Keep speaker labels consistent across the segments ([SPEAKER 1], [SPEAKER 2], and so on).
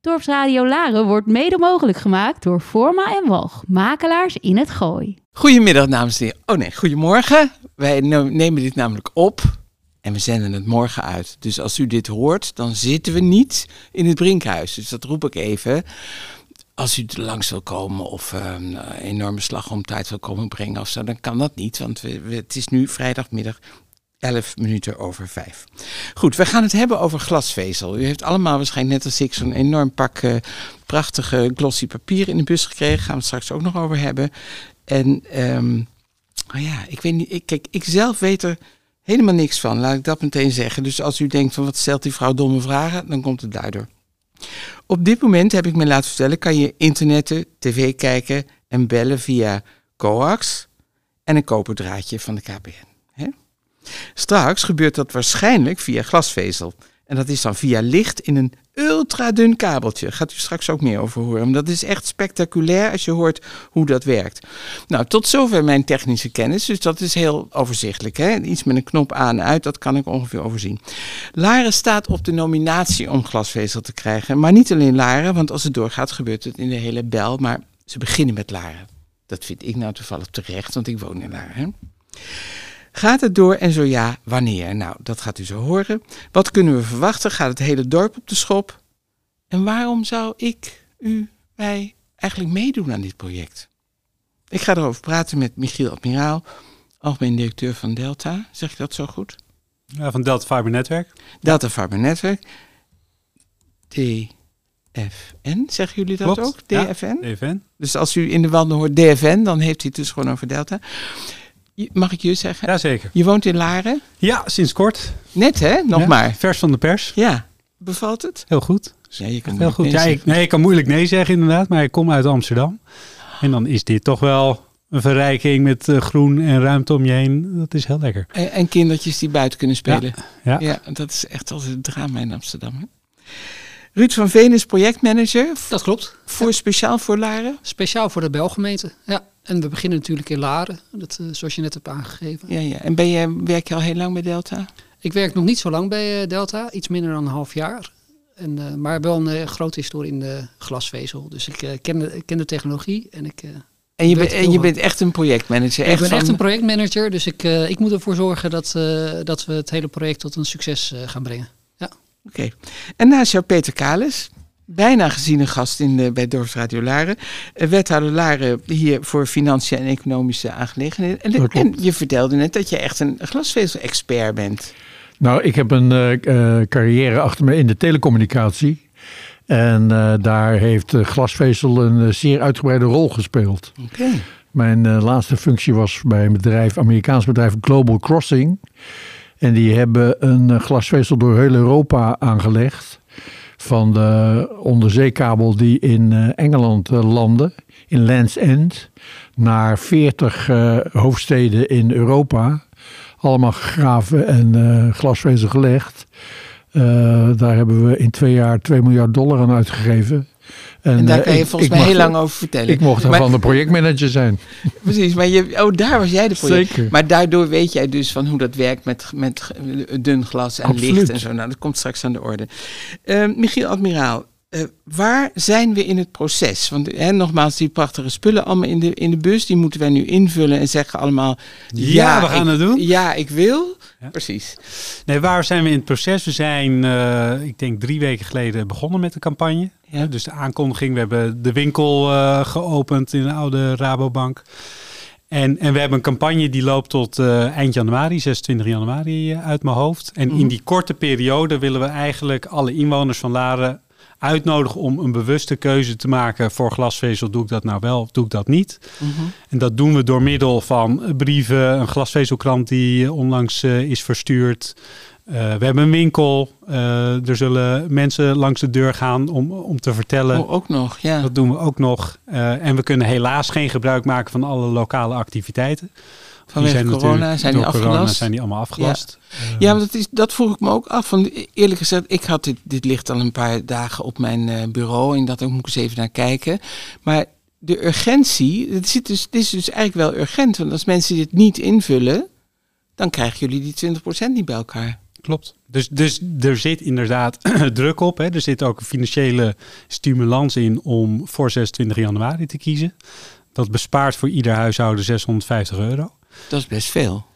[SPEAKER 1] Dorpsradio Laren wordt mede mogelijk gemaakt door Forma en Walg, makelaars in het Gooi.
[SPEAKER 2] Goedemiddag, dames en heren. Oh nee, goedemorgen. Wij nemen dit namelijk op en we zenden het morgen uit. Dus als u dit hoort, dan zitten we niet in het Brinkhuis. Dus dat roep ik even. Als u er langs wil komen of uh, een enorme slag om tijd wil komen brengen of zo, dan kan dat niet. Want we, het is nu vrijdagmiddag 11 minuten over 5. Goed, we gaan het hebben over glasvezel. U heeft allemaal waarschijnlijk net als ik zo'n enorm pak uh, prachtige glossy papier in de bus gekregen. Gaan we het straks ook nog over hebben. En um, oh ja, ik weet niet, ik, kijk, ik zelf weet er helemaal niks van, laat ik dat meteen zeggen. Dus als u denkt van wat stelt die vrouw domme vragen, dan komt het daardoor. Op dit moment heb ik me laten vertellen, kan je internetten, tv kijken en bellen via coax en een koperdraadje van de KPN. Straks gebeurt dat waarschijnlijk via glasvezel. En dat is dan via licht in een ultradun kabeltje. Gaat u straks ook meer over horen. dat is echt spectaculair als je hoort hoe dat werkt. Nou, tot zover mijn technische kennis. Dus dat is heel overzichtelijk. Hè? Iets met een knop aan en uit, dat kan ik ongeveer overzien. Laren staat op de nominatie om glasvezel te krijgen. Maar niet alleen Laren, want als het doorgaat gebeurt het in de hele bel. Maar ze beginnen met Laren. Dat vind ik nou toevallig terecht, want ik woon in Laren. Gaat het door en zo ja, wanneer? Nou, dat gaat u zo horen. Wat kunnen we verwachten? Gaat het hele dorp op de schop? En waarom zou ik, u, wij eigenlijk meedoen aan dit project? Ik ga erover praten met Michiel Admiraal, algemeen directeur van Delta. Zeg ik dat zo goed?
[SPEAKER 3] Ja, van Delta Fiber Netwerk.
[SPEAKER 2] Delta Fiber Netwerk. DFN, zeggen jullie dat ook? DFN?
[SPEAKER 3] Ja, DFN.
[SPEAKER 2] Dus als u in de wanden hoort DFN, dan heeft hij het dus gewoon over Delta. Mag ik je zeggen?
[SPEAKER 3] Jazeker.
[SPEAKER 2] Je woont in Laren?
[SPEAKER 3] Ja, sinds kort.
[SPEAKER 2] Net hè, nog maar.
[SPEAKER 3] Vers van de pers.
[SPEAKER 2] Ja. Bevalt het?
[SPEAKER 3] Heel goed.
[SPEAKER 2] Ja, je kan
[SPEAKER 3] Heel goed. Ja, ik, nee, ik kan moeilijk nee zeggen inderdaad, maar ik kom uit Amsterdam. En dan is dit toch wel een verrijking met uh, groen en ruimte om je heen. Dat is heel lekker.
[SPEAKER 2] En, en kindertjes die buiten kunnen spelen.
[SPEAKER 3] Ja, ja.
[SPEAKER 2] ja dat is echt altijd het drama in Amsterdam. Hè? Ruud van Veen is projectmanager.
[SPEAKER 4] Dat klopt.
[SPEAKER 2] Voor
[SPEAKER 4] ja.
[SPEAKER 2] speciaal voor Laren?
[SPEAKER 4] Speciaal voor de Belgemeente, ja. En we beginnen natuurlijk in Laren, dat, uh, zoals je net hebt aangegeven.
[SPEAKER 2] Ja, ja. En ben je, werk je al heel lang bij Delta?
[SPEAKER 4] Ik werk nog niet zo lang bij uh, Delta, iets minder dan een half jaar. En, uh, maar wel een grote historie in de glasvezel. Dus ik ken, de, ken de technologie en ik...
[SPEAKER 2] en je, ben, en je bent echt een projectmanager?
[SPEAKER 4] Ik ben
[SPEAKER 2] van...
[SPEAKER 4] echt een projectmanager, dus ik, ik moet ervoor zorgen dat, dat we het hele project tot een succes gaan brengen.
[SPEAKER 2] Oké. Okay. En naast jou Peter Kalis, bijna geziene gast in de, bij Dorpsradio Laren. Wethouder Laren hier voor financiën en economische aangelegenheden. En, en, je vertelde net dat je echt een glasvezel-expert bent.
[SPEAKER 5] Nou, ik heb een uh, carrière achter me in de telecommunicatie. En uh, daar heeft glasvezel een zeer uitgebreide rol gespeeld.
[SPEAKER 2] Okay.
[SPEAKER 5] Mijn laatste functie was bij een bedrijf, Amerikaans bedrijf Global Crossing. En die hebben een glasvezel door heel Europa aangelegd van de onderzeekabel die in uh, Engeland uh, landde, in Land's End, naar 40 uh, hoofdsteden in Europa. Allemaal gegraven en glasvezel gelegd. daar hebben we in twee jaar 2 miljard dollar aan uitgegeven.
[SPEAKER 2] En, en daar kan je ik, volgens mij heel lang over vertellen.
[SPEAKER 5] Ik mocht daarvan de projectmanager zijn.
[SPEAKER 2] Precies, maar je, oh, daar was jij de project.
[SPEAKER 5] Zeker.
[SPEAKER 2] Maar daardoor weet jij dus van hoe dat werkt met, met dun glas en
[SPEAKER 5] Absoluut.
[SPEAKER 2] licht en zo. Nou, dat komt straks aan de orde. Uh, Michiel Admiraal, uh, waar zijn we in het proces? Want hè, nogmaals, die prachtige spullen allemaal in de, in de bus, die moeten wij nu invullen en zeggen allemaal...
[SPEAKER 3] Ja, ja we gaan
[SPEAKER 2] ik,
[SPEAKER 3] het doen.
[SPEAKER 2] Ja, ik wil. Ja. Precies.
[SPEAKER 3] Nee, waar zijn we in het proces? We zijn, uh, ik denk drie weken geleden begonnen met de campagne.
[SPEAKER 2] Ja.
[SPEAKER 3] Dus de aankondiging, we hebben de winkel uh, geopend in de oude Rabobank. En, en we hebben een campagne die loopt tot uh, eind januari, 26 januari uh, uit mijn hoofd. En mm. in die korte periode willen we eigenlijk alle inwoners van Laren uitnodigen om een bewuste keuze te maken voor glasvezel. Doe ik dat nou wel of doe ik dat niet?
[SPEAKER 2] Mm -hmm.
[SPEAKER 3] En dat doen we door middel van brieven, een glasvezelkrant die onlangs uh, is verstuurd. Uh, we hebben een winkel. Uh, er zullen mensen langs de deur gaan om, om te vertellen.
[SPEAKER 2] Oh, ook nog, ja.
[SPEAKER 3] Dat doen we ook nog. En we kunnen helaas geen gebruik maken van alle lokale activiteiten.
[SPEAKER 2] Vanwege
[SPEAKER 3] die
[SPEAKER 2] corona zijn die afgelast.
[SPEAKER 3] Corona zijn die allemaal afgelast.
[SPEAKER 2] Ja, ja maar dat, is, dat vroeg ik me ook af. Want eerlijk gezegd, ik had dit, dit ligt al een paar dagen op mijn bureau. En dat ook moet ik eens even naar kijken. Maar de urgentie, het, zit dus, het is dus eigenlijk wel urgent. Want als mensen dit niet invullen, dan krijgen jullie die 20% niet bij elkaar.
[SPEAKER 3] Klopt. Dus, dus er zit inderdaad druk op. Hè. Er zit ook een financiële stimulans in om voor 26 januari te kiezen. Dat bespaart voor ieder huishouden 650 euro.
[SPEAKER 2] Dat is best veel.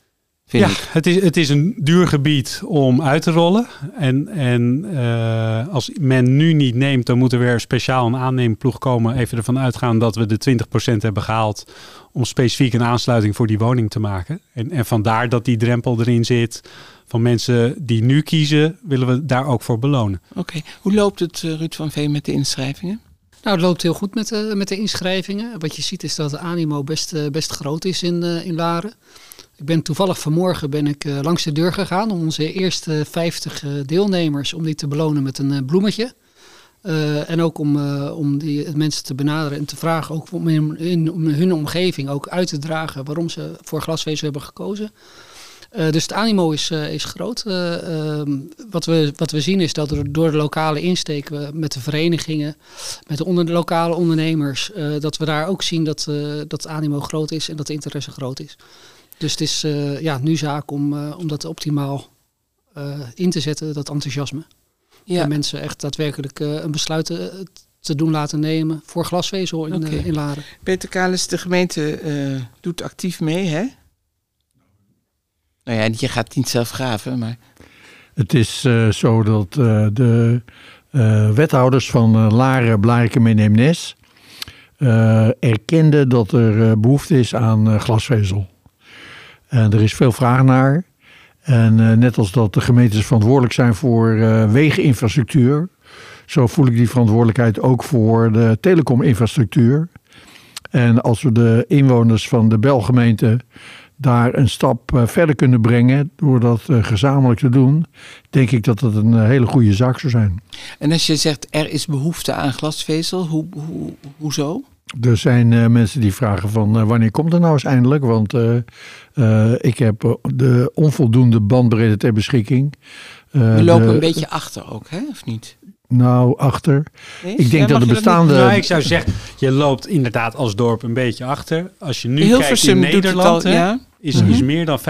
[SPEAKER 2] Vind
[SPEAKER 3] ja,
[SPEAKER 2] ik.
[SPEAKER 3] Het, is, het is een duur gebied om uit te rollen. En, en uh, als men nu niet neemt, dan moet er weer speciaal een aanneemploeg komen. Even ervan uitgaan dat we de 20% hebben gehaald om specifiek een aansluiting voor die woning te maken. En, en vandaar dat die drempel erin zit van mensen die nu kiezen, willen we daar ook voor belonen.
[SPEAKER 2] Oké, hoe loopt het uh, Ruud van Veen met de inschrijvingen?
[SPEAKER 4] Nou, het loopt heel goed met de, met de inschrijvingen. Wat je ziet is dat de animo best, uh, best groot is in, uh, in Laren. Ik ben toevallig vanmorgen ben ik langs de deur gegaan om onze eerste 50 deelnemers om die te belonen met een bloemetje. En ook om, om die mensen te benaderen en te vragen, ook om in, in hun omgeving ook uit te dragen waarom ze voor glasvezel hebben gekozen. Uh, dus het animo is, is groot. ehm, wat, we, wat we zien is dat er door de lokale insteek met de verenigingen, met de, onder, lokale ondernemers, dat we daar ook zien dat, dat het animo groot is en dat de interesse groot is. Dus het is ja, nu zaak om, om dat optimaal in te zetten, dat enthousiasme. Ja. En mensen echt daadwerkelijk een besluit te, te, doen laten nemen voor glasvezel in, okay. uh, in Laren.
[SPEAKER 2] Peter Kalis, de gemeente uh, doet actief mee, hè? Nou ja, je gaat niet zelf graven, maar...
[SPEAKER 5] Het is zo dat de wethouders van Laren, Blarikum en erkenden dat er behoefte is aan glasvezel. En er is veel vraag naar. En net als dat de gemeentes verantwoordelijk zijn voor wegeninfrastructuur, zo voel ik die verantwoordelijkheid ook voor de telecominfrastructuur. En als we de inwoners van de Belgemeente daar een stap uh, verder kunnen brengen door dat gezamenlijk te doen, denk ik dat dat een hele goede zaak zou zijn.
[SPEAKER 2] En als je zegt er is behoefte aan glasvezel, hoe, hoe, hoezo?
[SPEAKER 5] Er zijn uh, mensen die vragen van uh, wanneer komt er nou eens eindelijk? Want uh, ik heb de onvoldoende bandbreedte ter beschikking.
[SPEAKER 2] We lopen de, een beetje achter ook, hè? of niet?
[SPEAKER 5] Nou, achter.
[SPEAKER 2] Nee?
[SPEAKER 5] Ik denk
[SPEAKER 2] Ja,
[SPEAKER 5] dat de bestaande...
[SPEAKER 3] Nou, ik zou zeggen, je loopt inderdaad als dorp een beetje achter. Als je nu kijkt in Nederland,
[SPEAKER 2] al,
[SPEAKER 3] hè,
[SPEAKER 2] ja?
[SPEAKER 3] is,
[SPEAKER 2] Mhm.
[SPEAKER 3] is meer dan 50%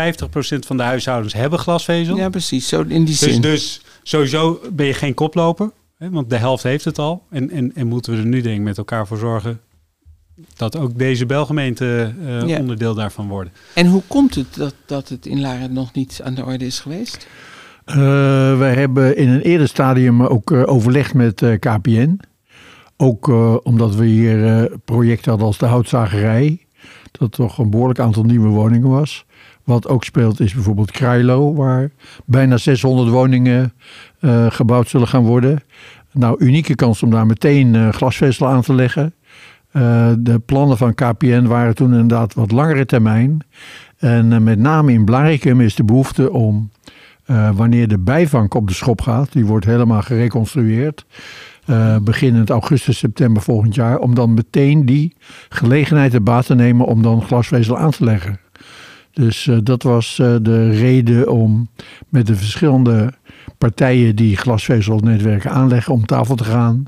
[SPEAKER 3] van de huishoudens hebben glasvezel.
[SPEAKER 2] Ja, precies, zo in die
[SPEAKER 3] Dus,
[SPEAKER 2] zin.
[SPEAKER 3] dus sowieso ben je geen koploper, hè, want de helft heeft het al. En, en, en moeten we er nu denk ik met elkaar voor zorgen dat ook deze belgemeente eh,
[SPEAKER 2] Ja.
[SPEAKER 3] onderdeel daarvan worden.
[SPEAKER 2] En hoe komt het dat, dat het in Laren nog niet aan de orde is geweest?
[SPEAKER 5] Eh, wij hebben in een eerder stadium ook eh, overlegd met eh, KPN. Ook omdat we hier projecten hadden als de houtzagerij. Dat toch een behoorlijk aantal nieuwe woningen was. Wat ook speelt is bijvoorbeeld Krailo, waar bijna 600 woningen gebouwd zullen gaan worden. Nou, unieke kans om daar meteen glasvezel aan te leggen. De plannen van KPN waren toen inderdaad wat langere termijn. En met name in Blaricum is de behoefte om, eh, wanneer de bijvang op de schop gaat, die wordt helemaal gereconstrueerd, eh, beginnend augustus, september volgend jaar, om dan meteen die gelegenheid te baat te nemen om dan glasvezel aan te leggen. Dus eh, dat was de reden om met de verschillende partijen die glasvezelnetwerken aanleggen om tafel te gaan.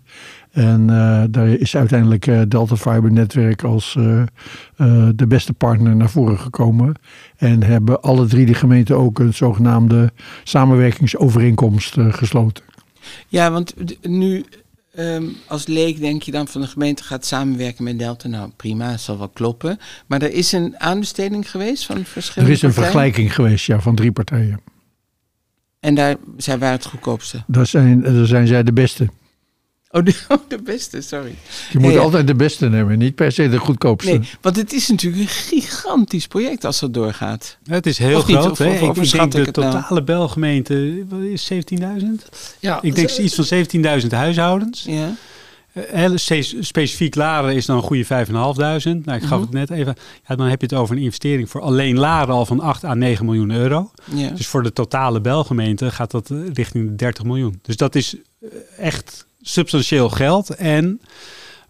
[SPEAKER 5] En eh, daar is uiteindelijk eh, Delta Fiber Netwerk als eh, de beste partner naar voren gekomen. En hebben alle drie de gemeenten ook een zogenaamde samenwerkingsovereenkomst gesloten.
[SPEAKER 2] Ja, want nu ehm, als leek denk je dan van de gemeente gaat samenwerken met Delta. Nou prima, dat zal wel kloppen. Maar er is een aanbesteding geweest van
[SPEAKER 5] Er
[SPEAKER 2] verschillende
[SPEAKER 5] is een
[SPEAKER 2] partijen.
[SPEAKER 5] vergelijking geweest ja, van drie partijen.
[SPEAKER 2] En daar zij waren het goedkoopste.
[SPEAKER 5] Daar zijn, daar zijn zij de beste.
[SPEAKER 2] Oh, de, oh, de beste, sorry.
[SPEAKER 5] Je moet
[SPEAKER 2] Ja, ja.
[SPEAKER 5] altijd de beste nemen, niet per se de goedkoopste.
[SPEAKER 2] Nee, want het is natuurlijk een gigantisch project als dat doorgaat.
[SPEAKER 3] Het is heel
[SPEAKER 2] Of niet,
[SPEAKER 3] groot.
[SPEAKER 2] of-
[SPEAKER 3] hè?
[SPEAKER 2] of
[SPEAKER 3] Ik- denk de
[SPEAKER 2] ik het nou?
[SPEAKER 3] totale belgemeente is 17.000.
[SPEAKER 4] Ja,
[SPEAKER 3] Ik denk iets van 17.000 huishoudens.
[SPEAKER 2] Ja.
[SPEAKER 3] Eh, specifiek Laren is dan een goede 5.500. Nou, ik gaf
[SPEAKER 2] Mhm.
[SPEAKER 3] het net even. Ja, dan heb je het over een investering voor alleen Laren al van 8 à 9 miljoen euro.
[SPEAKER 2] ja.
[SPEAKER 3] Dus voor de totale belgemeente gaat dat eh, richting de 30 miljoen. Dus dat is eh, echt substantieel geld. En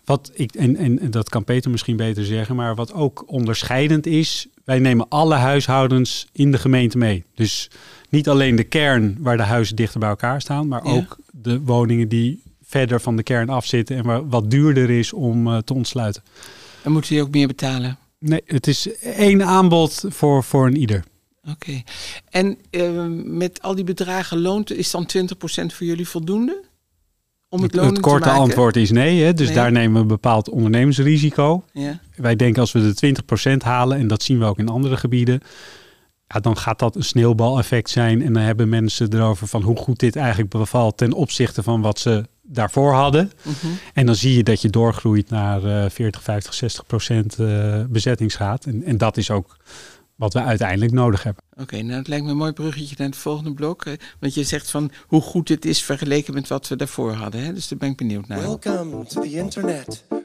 [SPEAKER 3] wat ik, en, en dat kan Peter misschien beter zeggen, maar wat ook onderscheidend is, wij nemen alle huishoudens in de gemeente mee. Dus niet alleen de kern waar de huizen dichter bij elkaar staan, maar
[SPEAKER 2] Ja.
[SPEAKER 3] ook de woningen die verder van de kern afzitten en waar wat duurder is om eh, te ontsluiten.
[SPEAKER 2] En moeten die ook meer betalen?
[SPEAKER 3] Nee, het is één aanbod voor, voor een ieder.
[SPEAKER 2] Oké. En eh, met al die bedragen loont, is dan 20% voor jullie voldoende? Om het,
[SPEAKER 3] Het,
[SPEAKER 2] lonen
[SPEAKER 3] het korte antwoord is nee. Hè? Dus
[SPEAKER 2] Nee.
[SPEAKER 3] daar nemen we een bepaald ondernemingsrisico.
[SPEAKER 2] Ja.
[SPEAKER 3] Wij denken als we de 20% halen, en dat zien we ook in andere gebieden, ja, dan gaat dat een sneeuwbaleffect zijn. En dan hebben mensen erover van hoe goed dit eigenlijk bevalt ten opzichte van wat ze daarvoor hadden.
[SPEAKER 2] Mhm.
[SPEAKER 3] En dan zie je dat je doorgroeit naar eh 40, 50, 60 procent eh, bezettingsgraad. En, en dat is ook wat we uiteindelijk nodig hebben.
[SPEAKER 2] Oké, nou het lijkt me een mooi bruggetje naar het volgende blok. Want je zegt van hoe goed het is vergeleken met wat we daarvoor hadden. Hè? Dus daar ben ik benieuwd naar.
[SPEAKER 6] Welcome to the internet.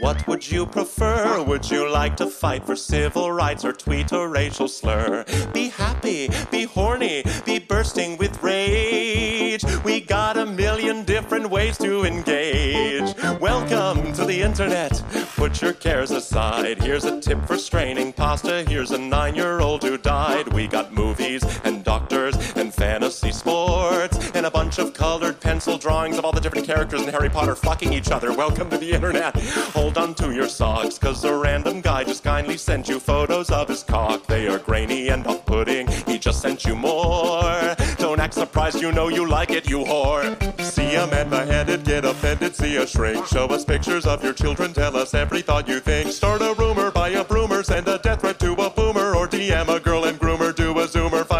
[SPEAKER 6] What would you prefer? Would you like to fight for civil rights or tweet a racial slur? Be happy, be horny, be bursting with rage. We got a million different ways to engage. Welcome to the internet. Put your cares aside. Here's a tip for straining pasta. Here's a nine year old who died. We got movies and doctors fantasy sports and a bunch of colored pencil drawings of all the different characters in Harry Potter fucking each other. Welcome to the internet. Hold on to your socks, cause a random guy just kindly sent you photos of his cock. They are grainy and off putting. He just sent you more. Don't act surprised, you know you like it, you whore. See a man beheaded, get offended, see a shrink. Show us pictures of your children, tell us every thought you think. Start a rumor, buy a broomer, send a death threat to a boomer, or DM a girl and zoomer,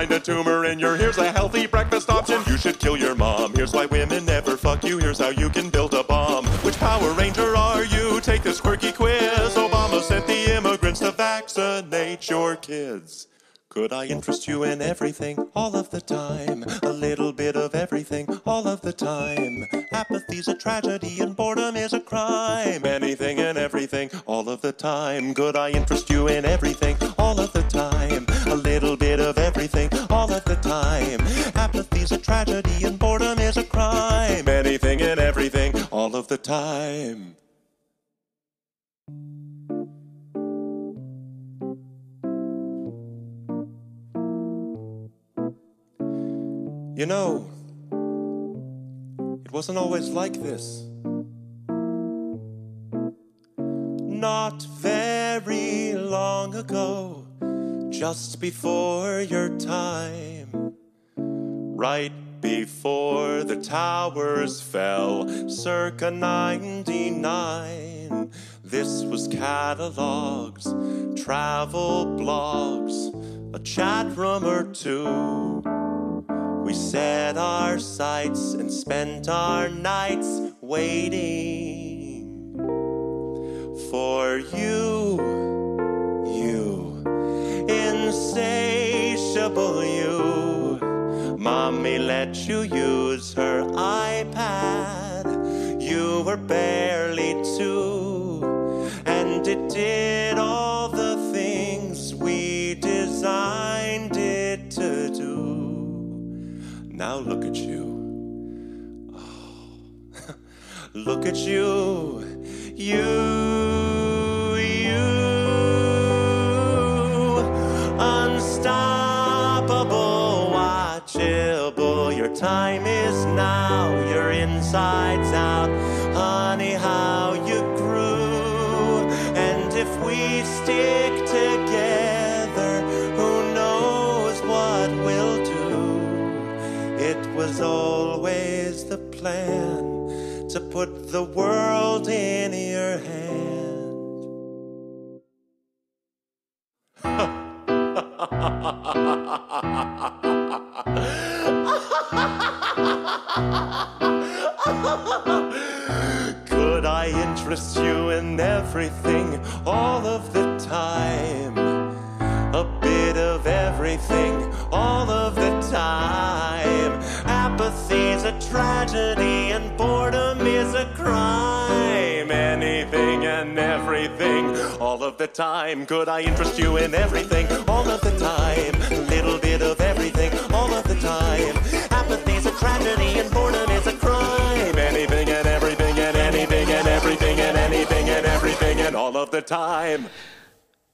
[SPEAKER 6] find a tumor in your. Here's a healthy breakfast option. You should kill your mom. Here's why women never fuck you. Here's how you can build a bomb. Which Power Ranger are you? Take this quirky quiz. Obama sent the immigrants to vaccinate your kids. Could I interest you in everything all of the time? A little bit of everything all of the time. Apathy's a tragedy and boredom is a crime. Anything and everything all of the time. Could I interest you in everything all of the time? A little bit of everything all of the time. Apathy's a tragedy and boredom is a crime. Anything and everything all of the time. You know, it wasn't always like this. Not very long ago, just before your time, right before the towers fell, circa 99. This was catalogs, travel blogs, a chat room or two. We set our sights and spent our nights waiting for you, you, insatiable you. Mommy let you use her iPad. You were barely two, and it did at you. Oh, look at you. You, you. Unstoppable, watchable. Your time is now. Your insides out. Honey, how you grew. And if we stick together, was always the plan to put the world in your hand. Could I interest you in everything all of the time? A bit of everything all of the time. Apathy's a tragedy and boredom is a crime. Anything and everything all of the time. Could I interest you in everything all of the time. Little bit of everything all of the time. Apathy's a tragedy and boredom is a crime. Anything and everything and anything and everything and anything and everything and all of the time.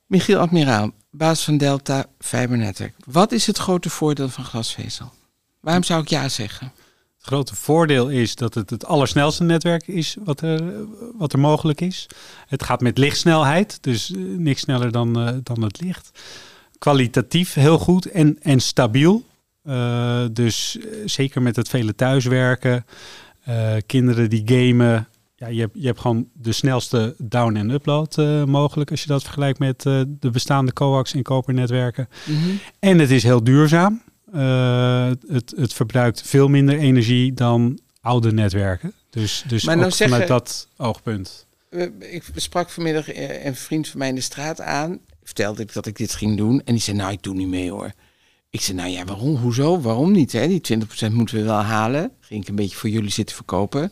[SPEAKER 2] Michiel Admiraal, baas van Delta Fibernetwerk. Wat is het grote voordeel van glasvezel? Waarom zou ik ja zeggen?
[SPEAKER 3] Grote voordeel is dat het het allersnelste netwerk is wat er, wat er mogelijk is. Het gaat met lichtsnelheid, dus eh, niks sneller dan, eh, dan het licht. Kwalitatief heel goed en, en stabiel. Eh, dus zeker met het vele thuiswerken, kinderen die gamen. Ja, je, hebt, je hebt gewoon de snelste down- en upload mogelijk als je dat vergelijkt met de bestaande coax en kopernetwerken. En het is heel duurzaam. Eh, het, het verbruikt veel minder energie dan oude netwerken. Dus, dus
[SPEAKER 2] Maar nou zeggen-
[SPEAKER 3] vanuit dat oogpunt.
[SPEAKER 2] Ik sprak vanmiddag eh, een vriend van mij in de straat aan. Vertelde ik dat ik dit ging doen. En die zei, nou, ik doe niet mee hoor. Ik zei, nou ja, waarom? Hoezo? Waarom niet? Hè? Die 20% moeten we wel halen. Ging ik een beetje voor jullie zitten verkopen.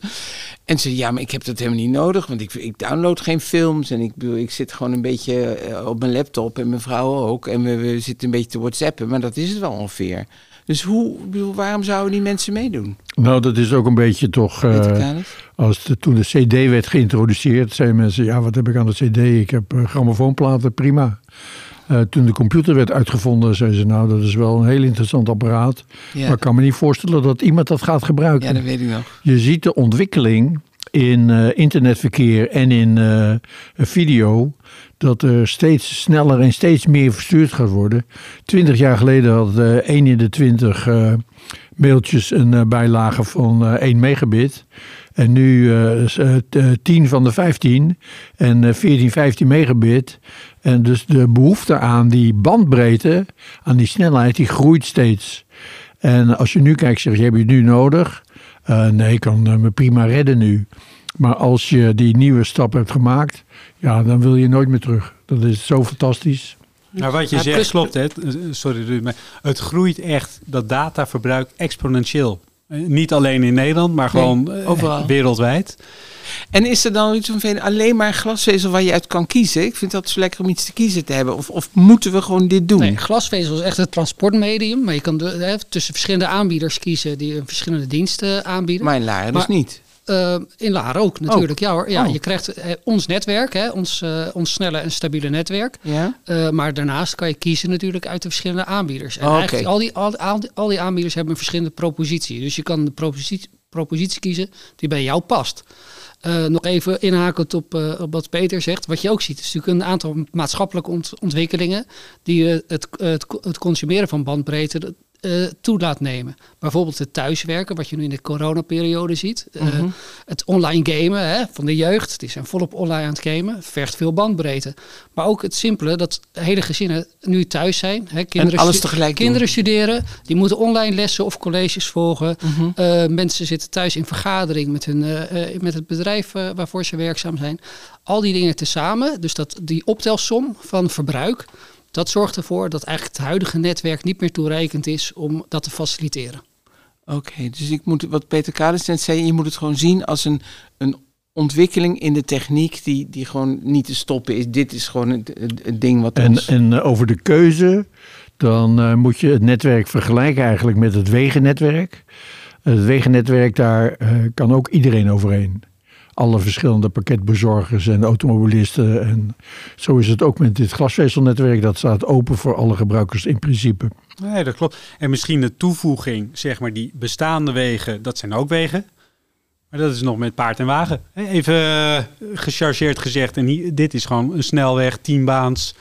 [SPEAKER 2] En ze zei, ja, maar ik heb dat helemaal niet nodig. Want ik, ik download geen films. En ik, ik zit gewoon een beetje eh, op mijn laptop. En mijn vrouw ook. En we, we zitten een beetje te whatsappen. Maar dat is het wel ongeveer. Dus hoe, bedoel, waarom zouden die mensen meedoen?
[SPEAKER 5] Nou, dat is ook een beetje toch... Eh? Als de, toen de CD werd geïntroduceerd, zeiden mensen: Ja, wat heb ik aan de CD? Ik heb eh, grammofoonplaten, prima. Eh, toen de computer werd uitgevonden, zeiden ze: Nou, dat is wel een heel interessant apparaat.
[SPEAKER 2] Ja,
[SPEAKER 5] Maar ik kan me niet voorstellen dat iemand dat gaat gebruiken.
[SPEAKER 2] ja, dat weet ik nog.
[SPEAKER 5] Je ziet de ontwikkeling in eh, internetverkeer en in eh, video. Dat er steeds sneller en steeds meer verstuurd gaat worden. Twintig jaar geleden had eh 1 in de 20 eh, mailtjes een bijlage van eh 1 megabit. En nu eh, is het eh, 10 van de 15 en eh, 14, 15 megabit. En dus de behoefte aan die bandbreedte, aan die snelheid, die groeit steeds. En als je nu kijkt, zeg je, heb je het nu nodig? Eh, nee, ik kan eh, me prima redden nu. Maar als je die nieuwe stap hebt gemaakt, ja, dan wil je nooit meer terug. Dat is zo fantastisch.
[SPEAKER 3] Nou, wat je
[SPEAKER 4] Ja,
[SPEAKER 3] zegt klopt, hè? Het- eh, Sorry, Ruud, maar het groeit echt, dat dataverbruik, exponentieel. Eh, Niet alleen in Nederland, maar gewoon eh,
[SPEAKER 2] overal.
[SPEAKER 3] wereldwijd.
[SPEAKER 2] En is er dan iets van alleen maar glasvezel waar je uit kan kiezen? Ik vind dat zo lekker om iets te kiezen te hebben. Of, of moeten we gewoon dit doen?
[SPEAKER 4] Nee, glasvezel is echt het transportmedium. Maar je kan de, hè, tussen verschillende aanbieders kiezen die een verschillende diensten aanbieden.
[SPEAKER 2] Maar in Laren dus niet.
[SPEAKER 4] Eh, in Laren ook natuurlijk. Ja hoor. Ja,
[SPEAKER 2] Oh.
[SPEAKER 4] Je krijgt eh, ons netwerk, hè, ons, eh, ons snelle en stabiele netwerk.
[SPEAKER 2] Ja?
[SPEAKER 4] Maar daarnaast kan je kiezen natuurlijk uit de verschillende aanbieders. En
[SPEAKER 2] Oh,
[SPEAKER 4] eigenlijk al die, al, al, die- al die aanbieders hebben een verschillende propositie. Dus je kan de propositie, propositie kiezen die bij jou past. Nog even inhakend op, op wat Peter zegt. Wat je ook ziet, is natuurlijk een aantal maatschappelijke ont- ontwikkelingen die het, het, het consumeren van bandbreedte eh, toe laat nemen. Bijvoorbeeld het thuiswerken, wat je nu in de coronaperiode ziet. Eh,
[SPEAKER 2] Mhm.
[SPEAKER 4] Het online gamen hè, van de jeugd, die zijn volop online aan het gamen, vergt veel bandbreedte. Maar ook het simpele dat hele gezinnen nu thuis zijn. Hè, kinderen
[SPEAKER 2] alles
[SPEAKER 4] stu-
[SPEAKER 2] tegelijk doen.
[SPEAKER 4] Kinderen studeren, die moeten online lessen of colleges volgen.
[SPEAKER 2] Mhm.
[SPEAKER 4] Eh, mensen zitten thuis in vergadering met, hun, met het bedrijf waarvoor ze werkzaam zijn. Al die dingen tezamen, dus dat die optelsom van verbruik, dat zorgt ervoor dat eigenlijk het huidige netwerk niet meer toereikend is om dat te faciliteren.
[SPEAKER 2] Oké, dus ik moet, wat Peter Kaders net zei, je moet het gewoon zien als een, een ontwikkeling in de techniek die, die gewoon niet te stoppen is. Dit is gewoon het, het, het ding wat
[SPEAKER 5] En,
[SPEAKER 2] ons...
[SPEAKER 5] en over de keuze, dan eh, moet je het netwerk vergelijken eigenlijk met het wegennetwerk. Het wegennetwerk, daar eh, kan ook iedereen overheen. Alle verschillende pakketbezorgers en automobilisten. En zo is het ook met dit glasvezelnetwerk. Dat staat open voor alle gebruikers in principe.
[SPEAKER 3] Nee, dat klopt. En misschien de toevoeging, zeg maar, die bestaande wegen, dat zijn ook wegen. Maar dat is nog met paard en wagen. Even eh, gechargeerd gezegd. En hier, dit is gewoon een snelweg, tienbaans,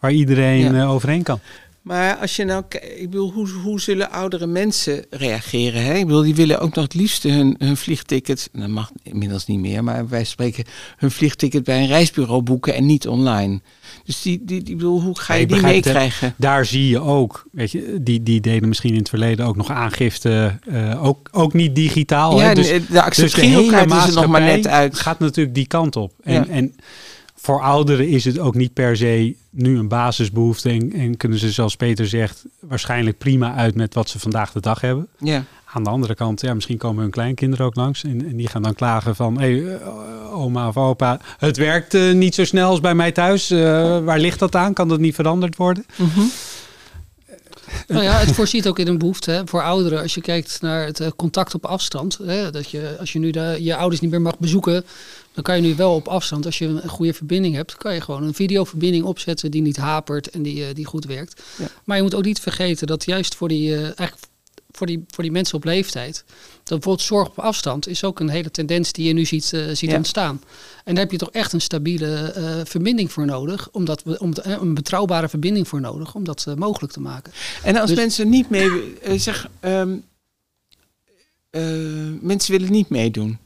[SPEAKER 3] waar iedereen
[SPEAKER 2] Ja.
[SPEAKER 3] eh, overheen kan.
[SPEAKER 2] Maar als je nou, ki- ik bedoel, hoe, hoe zullen oudere mensen reageren? Hè? Ik bedoel, die willen ook nog het liefst hun, hun vliegticket, dat mag inmiddels niet meer, maar wij spreken hun vliegticket bij een reisbureau boeken en niet online. Dus die, die, die ik bedoel, hoe ga
[SPEAKER 3] Ja,
[SPEAKER 2] je die
[SPEAKER 3] het,
[SPEAKER 2] meekrijgen?
[SPEAKER 3] Daar zie je ook, weet je, die, die deden misschien in het verleden ook nog aangifte, eh, ook, ook niet digitaal.
[SPEAKER 2] Ja,
[SPEAKER 3] hè. Dus,
[SPEAKER 2] de, de
[SPEAKER 3] dus
[SPEAKER 2] is er nog maar net uit.
[SPEAKER 3] gaat natuurlijk die kant op. En,
[SPEAKER 2] Ja.
[SPEAKER 3] en voor ouderen is het ook niet per se nu een basisbehoefte en, en kunnen ze, zoals Peter zegt, waarschijnlijk prima uit met wat ze vandaag de dag hebben.
[SPEAKER 2] Ja.
[SPEAKER 3] Aan de andere kant, ja, misschien komen hun kleinkinderen ook langs en, en die gaan dan klagen van, hé, hey, eh, oma of opa, het werkt eh, niet zo snel als bij mij thuis. Eh, waar ligt dat aan? Kan dat niet veranderd worden?
[SPEAKER 2] Mhm.
[SPEAKER 4] Nou ja, het voorziet ook in een behoefte hè, voor ouderen. Als je kijkt naar het contact op afstand. Hè, dat je, als je nu de, je ouders niet meer mag bezoeken, dan kan je nu wel op afstand. Als je een goede verbinding hebt, kan je gewoon een videoverbinding opzetten die niet hapert en die, eh, die goed werkt.
[SPEAKER 2] Ja.
[SPEAKER 4] Maar je moet ook niet vergeten dat juist voor die, eh, eigenlijk voor die, voor die mensen op leeftijd. Dat bijvoorbeeld zorg op afstand is ook een hele tendens die je nu ziet, eh, ziet
[SPEAKER 2] Ja.
[SPEAKER 4] ontstaan. En daar heb je toch echt een stabiele verbinding voor nodig. Omdat we, om, een betrouwbare verbinding voor nodig om dat mogelijk te maken.
[SPEAKER 2] En als
[SPEAKER 4] Dus-
[SPEAKER 2] mensen niet mee... zeg, ehm, eh, mensen willen niet meedoen.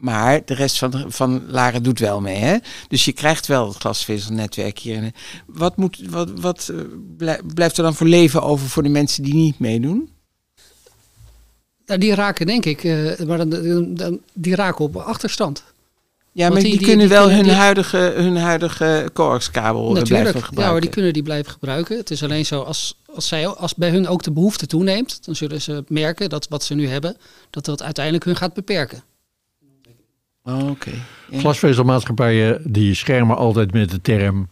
[SPEAKER 2] Maar de rest van, van Laren doet wel mee, hè? Dus je krijgt wel het glasvezelnetwerk hier. Wat, moet, wat, wat eh, blij- blijft er dan voor leven over voor de mensen die niet meedoen?
[SPEAKER 4] Nou, die raken denk ik, eh, maar dan, die raken op achterstand.
[SPEAKER 2] Ja, maar
[SPEAKER 4] die-
[SPEAKER 2] kunnen
[SPEAKER 4] die
[SPEAKER 2] wel hun, huidige, hun huidige coaxkabel eh, blijven gebruiken.
[SPEAKER 4] ja, maar die kunnen die blijven gebruiken. Het is alleen zo, als, als, zij, als bij hun ook de behoefte toeneemt, dan zullen ze merken dat wat ze nu hebben, dat dat uiteindelijk hun gaat beperken.
[SPEAKER 2] Oh.
[SPEAKER 5] Glasvezelmaatschappijen die schermen altijd met de term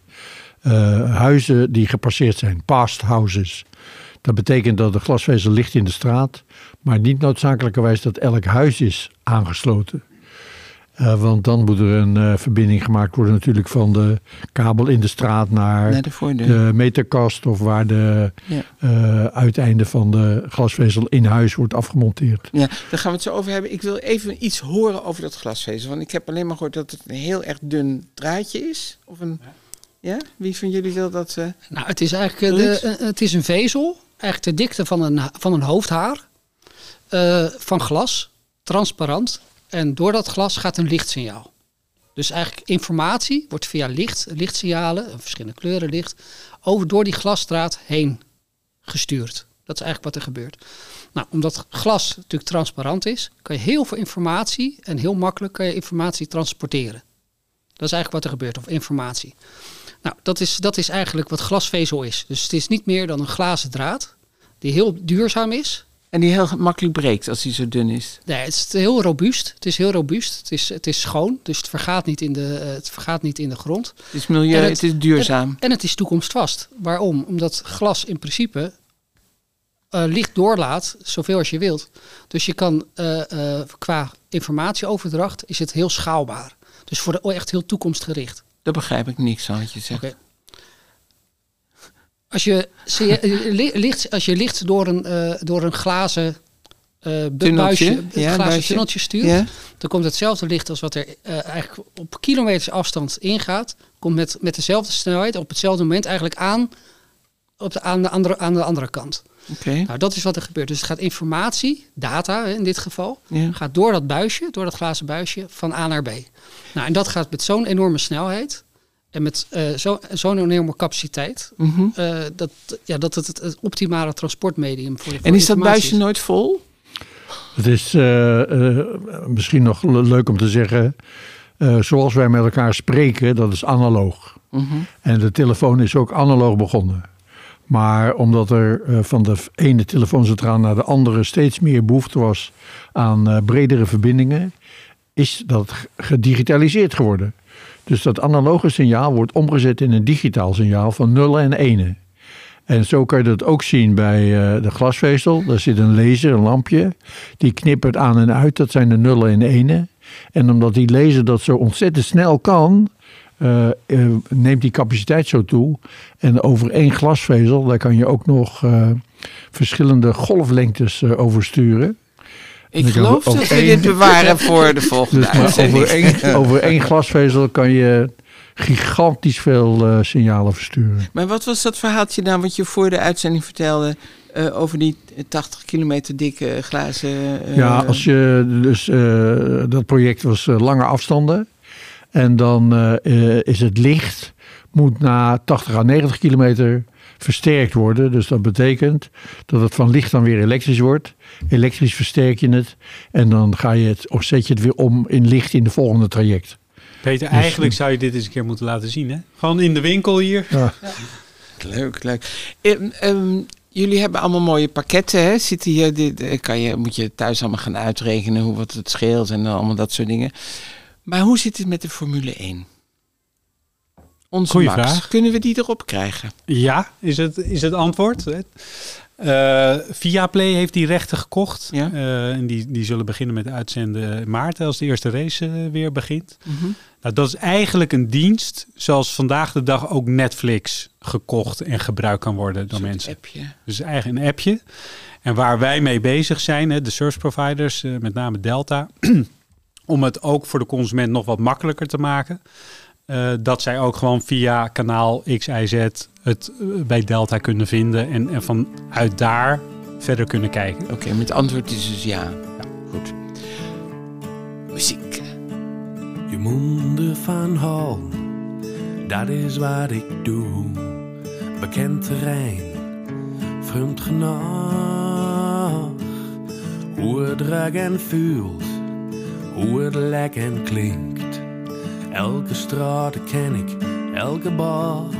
[SPEAKER 5] eh, huizen die gepasseerd zijn, past houses. Dat betekent dat de glasvezel ligt in de straat, maar niet noodzakelijkerwijs dat elk huis is aangesloten. Eh, want dan moet er een eh, verbinding gemaakt worden natuurlijk van de kabel in de straat naar
[SPEAKER 2] Naar de
[SPEAKER 5] meterkast of waar de
[SPEAKER 2] Ja.
[SPEAKER 5] eh, uiteinde van de glasvezel in huis wordt afgemonteerd.
[SPEAKER 2] Ja, daar gaan we het zo over hebben. Ik wil even iets horen over dat glasvezel. Want ik heb alleen maar gehoord dat het een heel erg dun draadje is. Of een, ja? Wie van jullie wil dat?
[SPEAKER 4] Nou, het is eigenlijk de, het is een vezel, eigenlijk de dikte van een, van een hoofdhaar, eh, van glas, transparant. En door dat glas gaat een lichtsignaal. Dus eigenlijk informatie wordt via licht, lichtsignalen, verschillende kleuren licht, over door die glasstraat heen gestuurd. Dat is eigenlijk wat er gebeurt. Nou, omdat glas natuurlijk transparant is, kan je heel veel informatie en heel makkelijk kan je informatie transporteren. Dat is eigenlijk wat er gebeurt, of informatie. Nou, dat is, dat is eigenlijk wat glasvezel is. Dus het is niet meer dan een glazen draad die heel duurzaam is.
[SPEAKER 2] En die heel makkelijk breekt als die zo dun is.
[SPEAKER 4] Nee, het is heel robuust. Het is heel robuust. Het is, het is schoon, dus het vergaat niet in de, eh, het vergaat niet in de grond.
[SPEAKER 2] Het is milieu, het,
[SPEAKER 4] het-
[SPEAKER 2] is duurzaam.
[SPEAKER 4] En het is toekomstvast. Waarom? Omdat glas in principe eh, licht doorlaat, zoveel als je wilt. Dus je kan eh, qua informatieoverdracht is het heel schaalbaar. Dus voor de, echt heel toekomstgericht.
[SPEAKER 2] Daar begrijp ik niks van wat je zegt.
[SPEAKER 4] Als je, eh, li- licht, als je licht door een, eh, door een glazen eh, buisje,
[SPEAKER 2] ja,
[SPEAKER 4] een glazen tunneltje stuurt,
[SPEAKER 2] Ja?
[SPEAKER 4] dan komt hetzelfde licht als wat er eigenlijk op kilometers afstand ingaat, komt met, met dezelfde snelheid op hetzelfde moment eigenlijk aan op de, aan, de andere, aan de andere kant.
[SPEAKER 2] Oké.
[SPEAKER 4] Nou, dat is wat er gebeurt. Dus het gaat informatie, data in dit geval,
[SPEAKER 2] Ja.
[SPEAKER 4] gaat door dat buisje, door dat glazen buisje, van A naar B. Nou, en dat gaat met zo'n enorme snelheid en met eh, zo- zo'n enorme capaciteit,
[SPEAKER 2] Mhm.
[SPEAKER 4] eh, dat, ja, dat het het, het optimale transportmedium voor de
[SPEAKER 2] En is dat buisje nooit vol?
[SPEAKER 5] Het is eh, eh, misschien nog le- leuk om te zeggen, eh, zoals wij met elkaar spreken, dat is analoog.
[SPEAKER 2] Mhm.
[SPEAKER 5] En de telefoon is ook analoog begonnen. Maar omdat er eh, van de ene telefooncentraal naar de andere steeds meer behoefte was aan eh, bredere verbindingen, is dat gedigitaliseerd geworden. Dus dat analoge signaal wordt omgezet in een digitaal signaal van nullen en enen. En zo kan je dat ook zien bij eh, de glasvezel. Daar zit een laser, een lampje. Die knippert aan en uit. Dat zijn de nullen en enen. En omdat die laser dat zo ontzettend snel kan, eh, eh, neemt die capaciteit zo toe. En over één glasvezel, daar kan je ook nog verschillende golflengtes over sturen.
[SPEAKER 2] Ik
[SPEAKER 5] Ik
[SPEAKER 2] geloof dat we dit bewaren voor de volgende
[SPEAKER 5] Dus
[SPEAKER 2] uitzending.
[SPEAKER 5] over één, over één glasvezel kan je gigantisch veel eh, signalen versturen.
[SPEAKER 2] Maar wat was dat verhaaltje nou wat je voor de uitzending vertelde eh, over die 80 kilometer dikke glazen? eh,
[SPEAKER 5] Ja, als je dus dat project was lange afstanden. En dan is het licht moet na 80 à 90 kilometer versterkt worden. Dus dat betekent dat het van licht dan weer elektrisch wordt. Elektrisch versterk je het. En dan ga je het, of zet je het weer om in licht in de volgende traject.
[SPEAKER 3] Peter,
[SPEAKER 5] Dus-
[SPEAKER 3] eigenlijk zou je dit eens een keer moeten laten zien, hè? Gewoon in de winkel hier.
[SPEAKER 5] Ja.
[SPEAKER 2] Leuk, leuk. Ehm, ehm, jullie hebben allemaal mooie pakketten, hè? Zitten hier, dit, eh, kan je, moet je thuis allemaal gaan uitrekenen hoe wat het scheelt en allemaal dat soort dingen. Maar hoe zit het met de Formule 1? Onze
[SPEAKER 3] Goeie
[SPEAKER 2] Max.
[SPEAKER 3] vraag.
[SPEAKER 2] Kunnen we die erop krijgen?
[SPEAKER 3] Ja, is het, is het antwoord. Eh Viaplay heeft die rechten gekocht.
[SPEAKER 2] Ja.
[SPEAKER 3] Eh, en die, die zullen beginnen met uitzenden in maart als de eerste race eh, weer begint. Nou, dat is eigenlijk een dienst zoals vandaag de dag ook Netflix gekocht en gebruikt kan worden door mensen.
[SPEAKER 2] appje.
[SPEAKER 3] Dus eigenlijk een appje. En waar wij mee bezig zijn, hè, de service providers, met name Delta, om het ook voor de consument nog wat makkelijker te maken. Eh, dat zij ook gewoon via kanaal X, Y, Z het eh, bij Delta kunnen vinden en, en vanuit daar verder kunnen kijken.
[SPEAKER 2] Oké, met antwoord is dus ja. Goed. Muziek.
[SPEAKER 7] Je monden van hal, dat is wat ik doe. Bekend terrein, vreemd genoeg. Hoe het ruikt en voelt, hoe het lijkt en klinkt. Elke straat ken ik, elke bocht.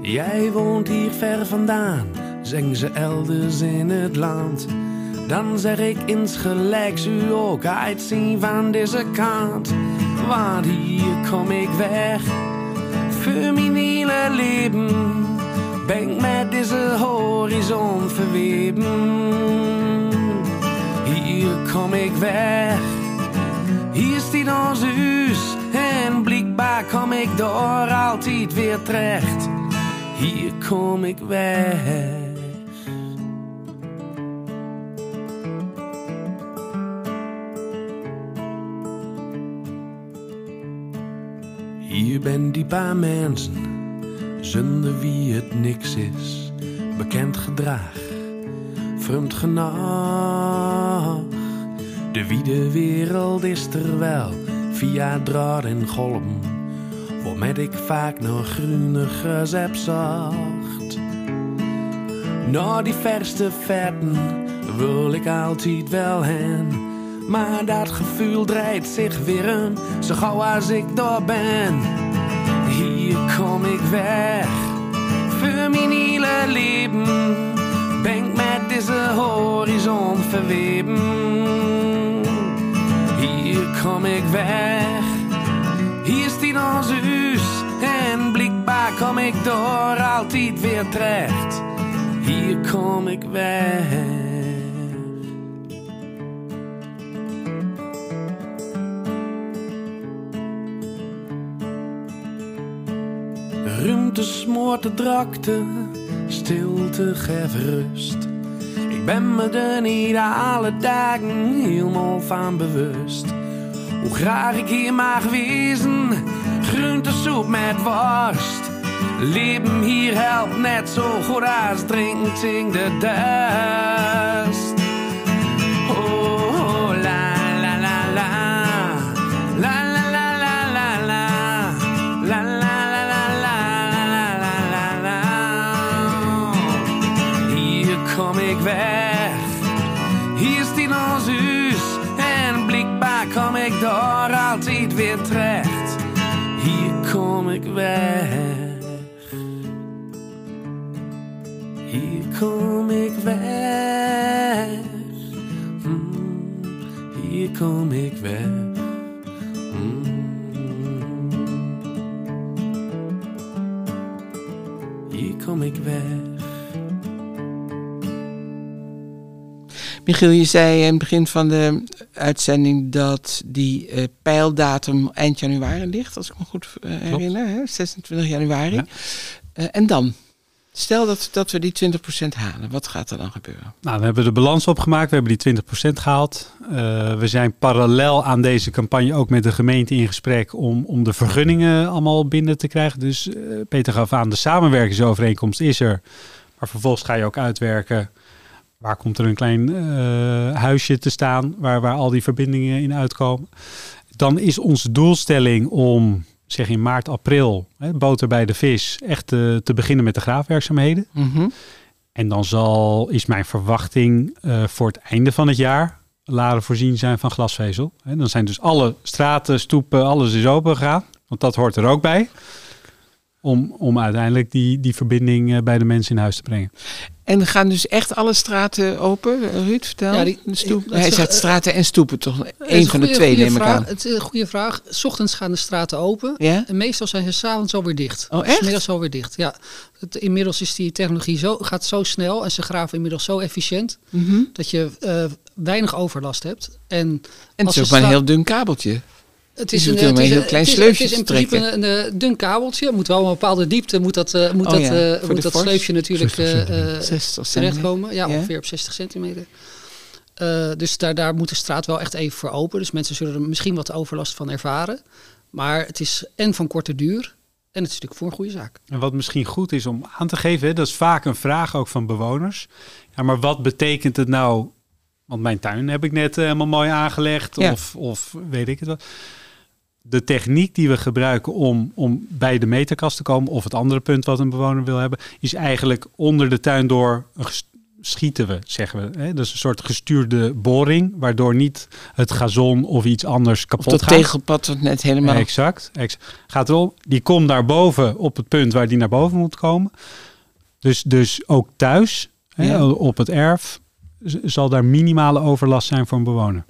[SPEAKER 7] Jij woont hier ver vandaan, zeggen ze elders in het land. Dan zeg ik insgelijks u ook uitzien van deze kant. Want hier kom ik weg, voor mijn hele leven. Ben ik met deze horizon verweven. Hier kom ik weg, hier staat ons huis. Blijkbaar kom ik door altijd weer terecht. Hier kom ik weg. Hier ben die paar mensen, zonder wie het niks is. Bekend gedrag, vreemd genoeg. De wiede wereld is er wel, via draad en golm. Waarmet ik vaak nog groenigers heb zacht. Naar die verste vetten wil ik altijd wel heen. Maar dat gevoel draait zich weer om, zo gauw als ik daar ben. Hier kom ik weg, voor mijn hele leven. Ben ik met deze horizon verweven. Hier kom ik weg, hier staat ons huis. Kom ik door altijd weer terecht. Hier kom ik weg. Ruimte smoort de drakte, stilte geeft rust. Ik ben me er niet alle dagen helemaal van bewust. Hoe graag ik hier mag wezen, groentesoep met worst. Leben hier helpt net zo goed als drinken in de dust. Oh, la la la la. La la la la la la. La la la la. Hier kom ik weg. Hier is die ons huis. En blikbaar kom ik door altijd weer terecht. Hier kom ik weg. Weg. Mm, hier kom ik weg. Mm. Hier kom ik weg.
[SPEAKER 2] Michiel, je zei in het begin van de uitzending dat die eh, pijldatum eind januari ligt, als ik me goed eh, herinner, hè? 26 januari.
[SPEAKER 3] Ja.
[SPEAKER 2] Eh, en dan? Stel dat, dat we die 20% halen, wat gaat er dan gebeuren?
[SPEAKER 3] Nou, we hebben de balans opgemaakt. We hebben die 20% gehaald. Eh, we zijn parallel aan deze campagne ook met de gemeente in gesprek om, om de vergunningen allemaal binnen te krijgen. Dus eh, Peter gaf aan, de samenwerkingsovereenkomst is er. Maar vervolgens ga je ook uitwerken. Waar komt er een klein eh, huisje te staan waar, waar al die verbindingen in uitkomen? Dan is onze doelstelling om, zeg in maart, april, hè, boter bij de vis, echt te, te beginnen met de graafwerkzaamheden.
[SPEAKER 2] Mhm.
[SPEAKER 3] En dan zal, is mijn verwachting eh, voor het einde van het jaar laden voorzien zijn van glasvezel. En dan zijn dus alle straten, stoepen, alles is open gegaan. Want dat hoort er ook bij. Om, om uiteindelijk die, die verbinding eh, bij de mensen in huis te brengen.
[SPEAKER 2] En gaan dus echt alle straten open, Ruud? Vertel.
[SPEAKER 4] Ja, die-
[SPEAKER 2] stoep. Hij
[SPEAKER 4] zeg-
[SPEAKER 2] zegt straten en stoepen, toch? Eén
[SPEAKER 4] een
[SPEAKER 2] van de twee, neem ik
[SPEAKER 4] vraag.
[SPEAKER 2] aan.
[SPEAKER 4] Het is een goede vraag. 's ochtends gaan de straten open.
[SPEAKER 2] Ja?
[SPEAKER 4] En meestal zijn ze s'avonds alweer dicht.
[SPEAKER 2] Oh, echt?
[SPEAKER 4] Smiddags alweer dicht, ja. Het, inmiddels is die technologie zo, gaat zo snel en ze graven inmiddels zo efficiënt
[SPEAKER 2] Mhm.
[SPEAKER 4] dat je eh, weinig overlast hebt. En,
[SPEAKER 2] En het
[SPEAKER 4] als
[SPEAKER 2] is ook maar een heel dun kabeltje.
[SPEAKER 4] Het is een, het
[SPEAKER 2] maar
[SPEAKER 4] is
[SPEAKER 2] een heel klein
[SPEAKER 4] het is-
[SPEAKER 2] sleufje
[SPEAKER 4] Het is in principe een, dun kabeltje. Moet wel een bepaalde diepte. Moet dat, eh, moet
[SPEAKER 2] Oh
[SPEAKER 4] dat,
[SPEAKER 2] ja,
[SPEAKER 4] eh, moet dat sleufje natuurlijk
[SPEAKER 5] 60
[SPEAKER 4] eh,
[SPEAKER 5] centimeter.
[SPEAKER 4] eh,
[SPEAKER 2] 60 centimeter.
[SPEAKER 4] terechtkomen. Ja,
[SPEAKER 2] Ja.
[SPEAKER 4] ongeveer op 60 centimeter. Eh, dus daar, daar moet de straat wel echt even voor open. Dus mensen zullen er misschien wat overlast van ervaren. Maar het is en van korte duur. En het is natuurlijk voor een goede zaak.
[SPEAKER 3] En wat misschien goed is om aan te geven, hè, dat is vaak een vraag ook van bewoners. Ja, maar wat betekent het nou? Want mijn tuin heb ik net helemaal mooi aangelegd,
[SPEAKER 2] Ja.
[SPEAKER 3] of, of weet ik het wat. De techniek die we gebruiken om, om bij de meterkast te komen, of het andere punt wat een bewoner wil hebben, is eigenlijk onder de tuin door schieten we, zeggen we. Hè? Dus een soort gestuurde boring, waardoor niet het gazon of iets anders
[SPEAKER 2] Of
[SPEAKER 3] kapot
[SPEAKER 2] dat
[SPEAKER 3] gaat.
[SPEAKER 2] tegelpad wat net helemaal...
[SPEAKER 3] Exact, ex- Gaat erom, die komt naar boven op het punt waar die naar boven moet komen. Dus, dus ook thuis, hè,
[SPEAKER 2] Ja.
[SPEAKER 3] op het erf, zal daar minimale overlast zijn voor een bewoner.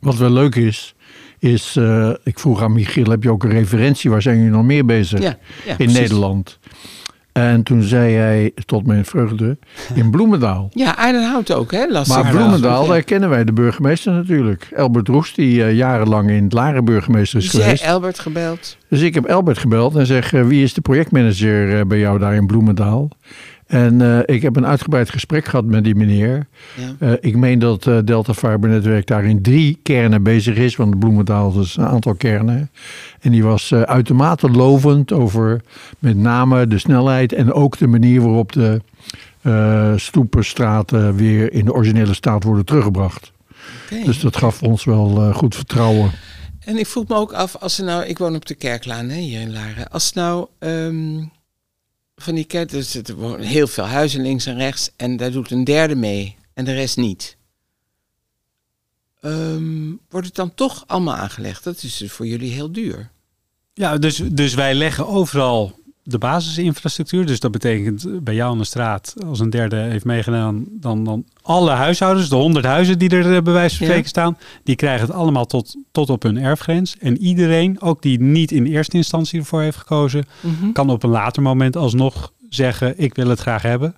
[SPEAKER 5] Wat wel leuk is, is, eh, ik vroeg aan Michiel, heb je ook een referentie? Waar zijn jullie nog meer bezig
[SPEAKER 2] Ja, ja,
[SPEAKER 5] in
[SPEAKER 2] precies.
[SPEAKER 5] Nederland? En toen zei hij, tot mijn vreugde, in Bloemendaal.
[SPEAKER 2] Ja, Aardenhout ook, hè? Las
[SPEAKER 5] Maar. Bloemendaal,
[SPEAKER 2] Ja.
[SPEAKER 5] daar kennen wij de burgemeester natuurlijk. Elbert Roest, die eh, jarenlang in het Laren burgemeester is
[SPEAKER 2] Dus
[SPEAKER 5] geweest.
[SPEAKER 2] Albert gebeld.
[SPEAKER 5] Dus ik heb Elbert gebeld en zeg, eh, wie is de projectmanager eh, bij jou daar in Bloemendaal? En eh, ik heb een uitgebreid gesprek gehad met die meneer.
[SPEAKER 2] Ja.
[SPEAKER 5] Eh, ik meen dat eh, Delta Fiber Netwerk daar in drie kernen bezig is. Want Bloemendaal is een aantal kernen. En die was uitermate lovend over met name de snelheid. En ook de manier waarop de stoepenstraten weer in de originele staat worden teruggebracht. Dus dat gaf ons wel goed vertrouwen.
[SPEAKER 2] En ik vroeg me ook af, als ze nou, ik woon op de Kerklaan hè, hier in Laren. Als nou ehm, van die kerk, dus er wonen heel veel huizen links en rechts en daar doet een derde mee en de rest niet. Ehm, wordt het dan toch allemaal aangelegd? Dat is dus voor jullie heel duur.
[SPEAKER 3] Ja, dus, dus wij leggen overal de basisinfrastructuur. Dus dat betekent bij jou aan de straat, als een derde heeft meegedaan, dan, dan alle huishoudens, de honderd huizen die er eh, bij wijze van
[SPEAKER 2] Ja.
[SPEAKER 3] spreken staan, die krijgen het allemaal tot, tot op hun erfgrens. En iedereen, ook die niet in eerste instantie ervoor heeft gekozen, kan op een later moment alsnog zeggen, ik wil het graag hebben.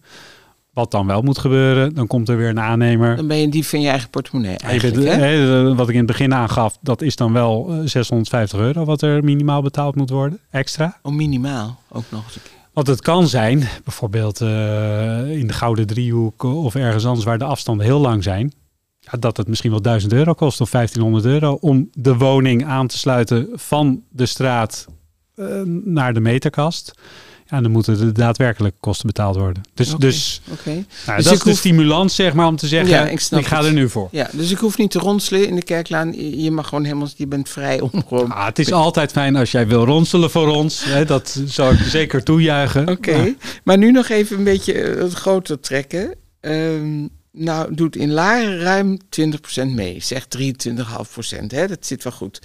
[SPEAKER 3] Wat dan wel moet gebeuren, dan komt er weer een aannemer.
[SPEAKER 2] Dan ben je die van je eigen portemonnee
[SPEAKER 3] bent-
[SPEAKER 2] eigenlijk, hè?
[SPEAKER 3] wat ik in het begin aangaf, dat is dan wel eh, 650 euro wat er minimaal betaald moet worden, extra.
[SPEAKER 2] Oh, minimaal ook nog eens een keer.
[SPEAKER 3] Want het kan zijn, bijvoorbeeld eh, in de Gouden Driehoek of ergens anders waar de afstanden heel lang zijn, ja, dat het misschien wel 1000 euro kost of 1500 euro om de woning aan te sluiten van de straat eh, naar de meterkast. Ja, dan moeten de daadwerkelijke kosten betaald worden. Dus, dus, nou,
[SPEAKER 2] Dus
[SPEAKER 3] dat is de stimulans, zeg maar, om te zeggen,
[SPEAKER 2] Ja, ik
[SPEAKER 3] ga
[SPEAKER 2] het.
[SPEAKER 3] er nu voor.
[SPEAKER 2] Ja, dus ik hoef niet te ronselen in de kerklaan. Je mag gewoon helemaal, je bent vrij om gewoon...
[SPEAKER 3] Ah, het is altijd fijn als jij wil ronselen voor ons. Hè, dat zou ik zeker toejuichen.
[SPEAKER 2] Oké,
[SPEAKER 3] Maar-
[SPEAKER 2] maar nu nog even een beetje eh, het groter trekken. Ehm, nou, doet in Laren ruim 20% mee. Zeg 23,5%, hè? dat zit wel goed.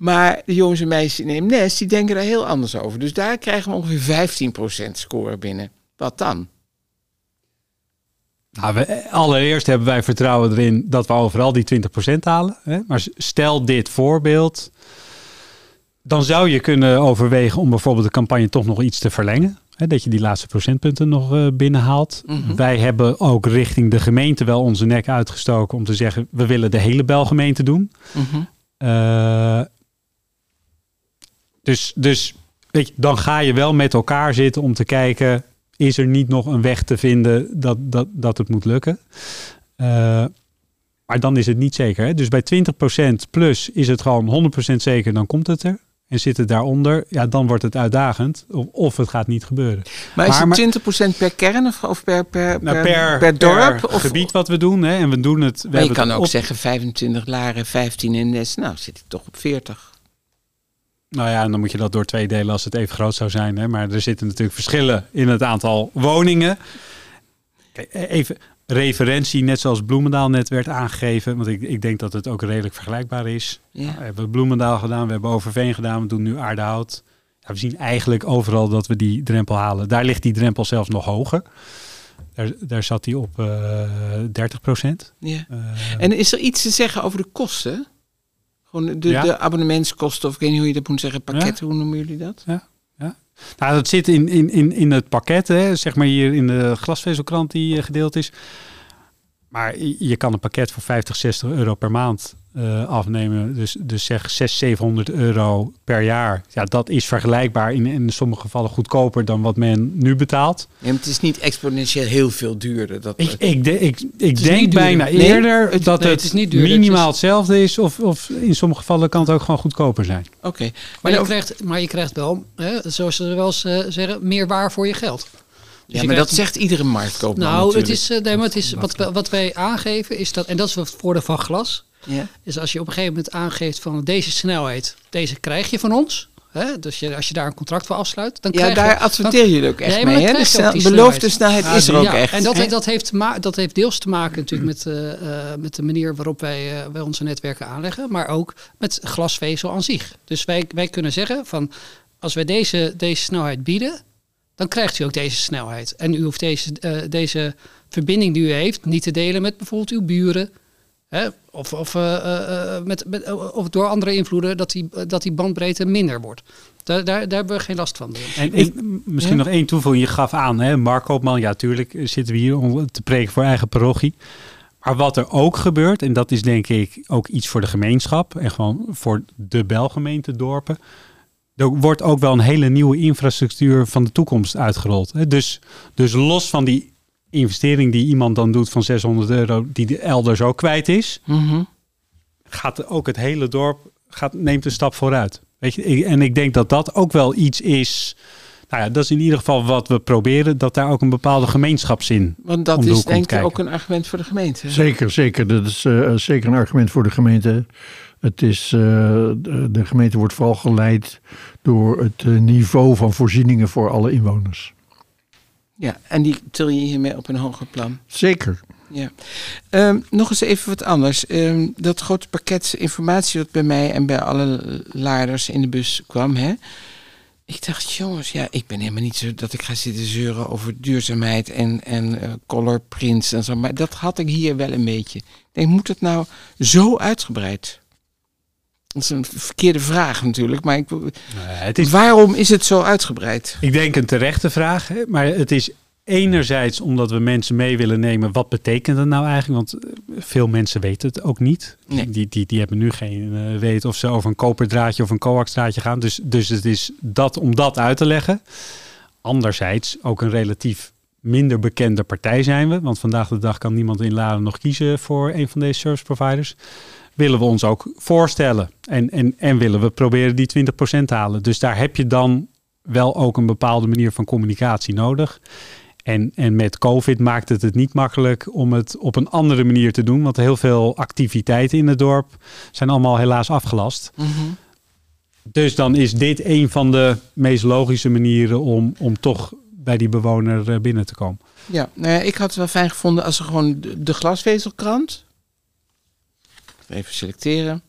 [SPEAKER 2] Maar de jongens en meisjes in Eemnes, die denken daar heel anders over. Dus daar krijgen we ongeveer 15% score binnen. Wat dan?
[SPEAKER 3] Nou, we, allereerst hebben wij vertrouwen erin dat we overal die 20% halen. Hè? Maar stel dit voorbeeld. Dan zou je kunnen overwegen om bijvoorbeeld de campagne toch nog iets te verlengen. Hè? Dat je die laatste procentpunten nog eh, binnenhaalt.
[SPEAKER 2] Mhm.
[SPEAKER 3] Wij hebben ook richting de gemeente wel onze nek uitgestoken om te zeggen... we willen de hele belgemeente doen. Eh, dus, dus weet je, dan ga je wel met elkaar zitten om te kijken... is er niet nog een weg te vinden dat, dat, dat het moet lukken? Eh, maar dan is het niet zeker. Hè? Dus bij 20% plus is het gewoon 100% zeker, dan komt het er. En zit het daaronder, ja, dan wordt het uitdagend. Of, of het gaat niet gebeuren.
[SPEAKER 2] Maar is
[SPEAKER 3] Maar-
[SPEAKER 2] het 20% per kern of, of per, per,
[SPEAKER 3] Nou,
[SPEAKER 2] per,
[SPEAKER 3] per,
[SPEAKER 2] per dorp?
[SPEAKER 3] per
[SPEAKER 2] of,
[SPEAKER 3] gebied wat we doen. Hè? En we doen het. We
[SPEAKER 2] maar je kan
[SPEAKER 3] het
[SPEAKER 2] ook
[SPEAKER 3] op-
[SPEAKER 2] zeggen 25 Laren, 15 in Nes. Nou, zit ik toch op 40.
[SPEAKER 3] Nou ja, en dan moet je dat door twee delen als het even groot zou zijn. Hè? Maar er zitten natuurlijk verschillen in het aantal woningen. E- even referentie, net zoals Bloemendaal net werd aangegeven. Want ik, ik denk dat het ook redelijk vergelijkbaar is.
[SPEAKER 2] Ja.
[SPEAKER 3] We hebben Bloemendaal gedaan, we hebben Overveen gedaan, we doen nu Aardehout. Ja, we zien eigenlijk overal dat we die drempel halen. Daar ligt die drempel zelfs nog hoger. Daar, daar zat hij op eh 30 procent.
[SPEAKER 2] Ja. En is er iets te zeggen over de kosten? Gewoon de,
[SPEAKER 3] Ja.
[SPEAKER 2] de abonnementskosten, of ik weet niet hoe je dat moet zeggen, pakketten, hoe noemen jullie dat?
[SPEAKER 3] Nou, dat zit in, in, in, in het pakket, hè, zeg maar hier in de glasvezelkrant die eh, gedeeld is. Maar je je kan een pakket voor 50, 60 euro per maand eh, afnemen. Dus, dus zeg 600, 700 euro per jaar. Ja, dat is vergelijkbaar in, in sommige gevallen goedkoper dan wat men nu betaalt.
[SPEAKER 2] Ja, maar het is niet exponentieel heel veel duurder. Dat,
[SPEAKER 3] Ik, ik, de- ik, denk bijna
[SPEAKER 2] Nee,
[SPEAKER 3] eerder
[SPEAKER 2] het-
[SPEAKER 3] dat
[SPEAKER 4] nee,
[SPEAKER 3] het,
[SPEAKER 4] het is niet duurder. Het
[SPEAKER 3] minimaal
[SPEAKER 4] is-
[SPEAKER 3] hetzelfde is. Of, of in sommige gevallen kan het ook gewoon goedkoper zijn.
[SPEAKER 2] Oké.
[SPEAKER 4] Maar
[SPEAKER 2] Maar,
[SPEAKER 4] krijgt, maar je krijgt wel, hè, zoals ze wel eens zeggen, meer waar voor je geld. Dus
[SPEAKER 2] ja, maar dat zegt iedere marktkoopman
[SPEAKER 4] Nou, het is, eh, nee, maar het is wat, wat wij aangeven is dat, en dat is het voordeel van glas,
[SPEAKER 2] Ja.
[SPEAKER 4] is als je op een gegeven moment aangeeft van deze snelheid, deze krijg je van ons. Hè? Dus je, als je daar een contract voor afsluit, dan
[SPEAKER 2] ja,
[SPEAKER 4] krijg
[SPEAKER 2] daar
[SPEAKER 4] je...
[SPEAKER 2] adverteren jullie ook echt
[SPEAKER 4] Nee,
[SPEAKER 2] mee. Hè? De
[SPEAKER 4] je ook
[SPEAKER 2] snel-
[SPEAKER 4] snelheid.
[SPEAKER 2] is er ook
[SPEAKER 4] ja,
[SPEAKER 2] echt.
[SPEAKER 4] en dat, dat, heeft, dat heeft deels te maken natuurlijk met, eh, eh, met de manier waarop wij, eh, wij onze netwerken aanleggen, maar ook met glasvezel aan zich. Dus wij, wij kunnen zeggen van als wij deze, deze snelheid bieden, dan krijgt u ook deze snelheid. En u hoeft deze, deze verbinding die u heeft niet te delen met bijvoorbeeld uw buren. Hè? Of, of, eh, eh, eh, met, met, of door andere invloeden dat die, dat die bandbreedte minder wordt. Daar, daar, daar hebben we geen last van.
[SPEAKER 3] En misschien nog één toevoeging. Je gaf aan, hè, Mark Koopman. Ja, tuurlijk zitten we hier om te preken voor eigen parochie. Maar wat er ook gebeurt, en dat is denk ik ook iets voor de gemeenschap en gewoon voor de Belgemeente dorpen. Er wordt ook wel een hele nieuwe infrastructuur van de toekomst uitgerold. Hè. Dus, dus los van die investering die iemand dan doet van 600 euro, die de elders ook kwijt is,
[SPEAKER 2] Mhm.
[SPEAKER 3] gaat ook het hele dorp gaat, neemt een stap vooruit. Weet je, Ik- en ik denk dat dat ook wel iets is. Nou ja, dat is in ieder geval wat we proberen, dat daar ook een bepaalde gemeenschapszin.
[SPEAKER 2] Want dat
[SPEAKER 3] om de
[SPEAKER 2] is denk ik ook een argument voor de gemeente.
[SPEAKER 5] Zeker, zeker. Dat is eh, zeker een argument voor de gemeente. Het is, eh, de, de gemeente wordt vooral geleid door het eh, niveau van voorzieningen voor alle inwoners.
[SPEAKER 2] Ja, en die til je hiermee op een hoger plan.
[SPEAKER 5] Zeker.
[SPEAKER 2] Ja. Ehm, nog eens even wat anders. Ehm, dat grote pakket informatie dat bij mij en bij alle laarders in de bus kwam. Hè? Ik dacht, jongens, ja, ik ben helemaal niet zo dat ik ga zitten zeuren over duurzaamheid en, en eh, color prints en zo. Maar dat had ik hier wel een beetje. Ik denk, moet het nou zo uitgebreid? Dat is een verkeerde vraag natuurlijk, maar ik,
[SPEAKER 3] het is,
[SPEAKER 2] waarom is het zo uitgebreid?
[SPEAKER 3] ik denk een terechte vraag, hè, maar het is enerzijds omdat we mensen mee willen nemen. Wat betekent het nou eigenlijk? Want eh, veel mensen weten het ook niet.
[SPEAKER 2] Nee.
[SPEAKER 3] Die, die, die hebben nu geen eh weet of ze over een koperdraadje of een coaxdraadje gaan. Dus, dus het is dat om dat uit te leggen. Anderzijds ook een relatief minder bekende partij zijn we. Want vandaag de dag kan niemand in Laren nog kiezen voor een van deze service providers. Willen we ons ook voorstellen. En, en, en willen we proberen die 20% te halen. Dus daar heb je dan wel ook een bepaalde manier van communicatie nodig. En, en met COVID maakt het het niet makkelijk om het op een andere manier te doen. Want heel veel activiteiten in het dorp zijn allemaal helaas afgelast.
[SPEAKER 2] Mhm.
[SPEAKER 3] Dus dan is dit een van de meest logische manieren om, om toch bij die bewoner eh, binnen te komen.
[SPEAKER 2] Ja, nou ja, ik had het wel fijn gevonden als er gewoon de, de glasvezelkrant. Even selecteren.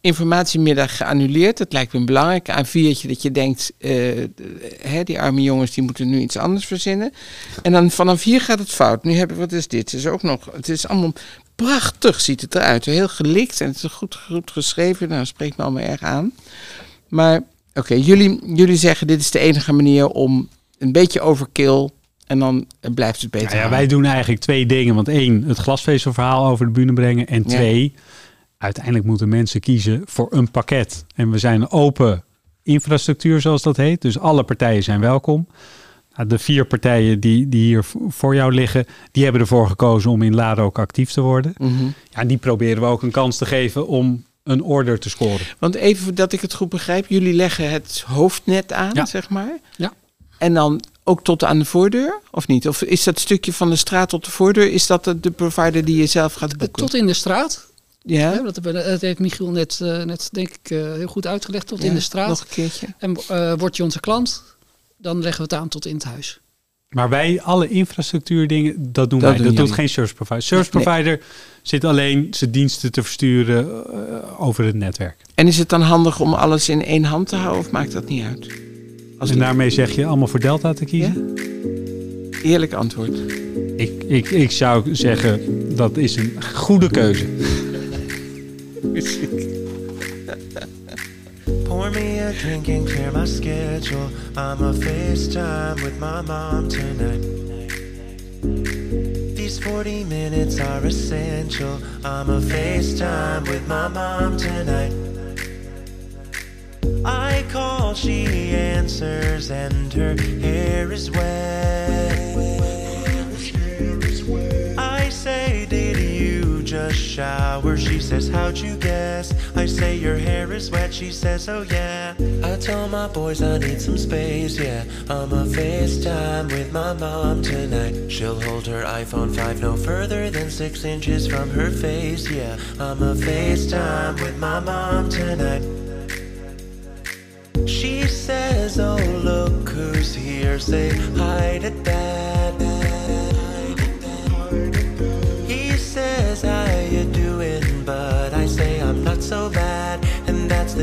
[SPEAKER 2] Informatiemiddag geannuleerd. Dat lijkt me een belangrijk A4'tje dat je denkt, eh, hè, die arme jongens die moeten nu iets anders verzinnen. En dan vanaf hier gaat het fout. Nu hebben we, wat is dit? Het is ook nog, het is allemaal prachtig ziet het eruit. Heel gelikt en het is goed, goed geschreven. Nou, spreekt me allemaal erg aan. Maar oké, jullie, jullie zeggen dit is de enige manier om een beetje overkill en dan blijft het beter.
[SPEAKER 3] Nou ja, wij doen eigenlijk twee dingen. Want één, het glasvezelverhaal over de bühne brengen. En
[SPEAKER 2] Ja.
[SPEAKER 3] Uiteindelijk moeten mensen kiezen voor een pakket. En we zijn een open infrastructuur, zoals dat heet. Dus alle partijen zijn welkom. Nou, De vier partijen die, die hier voor jou liggen, die hebben ervoor gekozen om in Laren ook actief te worden.
[SPEAKER 2] Mhm.
[SPEAKER 3] Ja, en die proberen we ook een kans te geven om een order te scoren.
[SPEAKER 2] Want even dat ik het goed begrijp, jullie leggen het hoofdnet aan,
[SPEAKER 3] Ja.
[SPEAKER 2] zeg maar.
[SPEAKER 4] Ja.
[SPEAKER 2] En dan ook tot aan de voordeur, of niet? Of is dat stukje van de straat tot de voordeur, is dat de, de provider die je zelf gaat boeken?
[SPEAKER 4] Tot in de straat.
[SPEAKER 2] Ja?
[SPEAKER 4] Dat, hebben- dat heeft Michiel net, eh, net denk ik, eh, heel goed uitgelegd. Tot
[SPEAKER 2] Ja,
[SPEAKER 4] in de straat.
[SPEAKER 2] Nog een keertje.
[SPEAKER 4] En eh word je onze klant, dan leggen we het aan tot in het huis.
[SPEAKER 3] Maar wij, alle infrastructuur dingen, dat doen
[SPEAKER 2] Dat
[SPEAKER 3] wij.
[SPEAKER 2] doen
[SPEAKER 3] dat doet geen service provider. Service
[SPEAKER 2] Nee.
[SPEAKER 3] provider zit alleen zijn diensten te versturen over het netwerk.
[SPEAKER 2] En is het dan handig om alles in één hand te houden of maakt dat niet uit? Als
[SPEAKER 3] En daarmee zeg je allemaal voor Delta te kiezen?
[SPEAKER 2] Eerlijk antwoord.
[SPEAKER 3] Ik, ik, ik zou zeggen, dat is een goede keuze.
[SPEAKER 6] Pour me a drink and clear my schedule. I'm a FaceTime with my mom tonight. These 40 minutes are essential. I'm a FaceTime with my mom tonight. I call, she answers, and her hair is wet. Shower? She says, How'd you guess? I say, Your hair is wet. She says, Oh, yeah. I tell my boys I need some space, yeah. I'm a FaceTime with my mom tonight. She'll hold her iPhone 5 no further than six inches from her face, yeah. I'm a FaceTime with my mom tonight. She says, Oh, look who's here. Say hi to dad.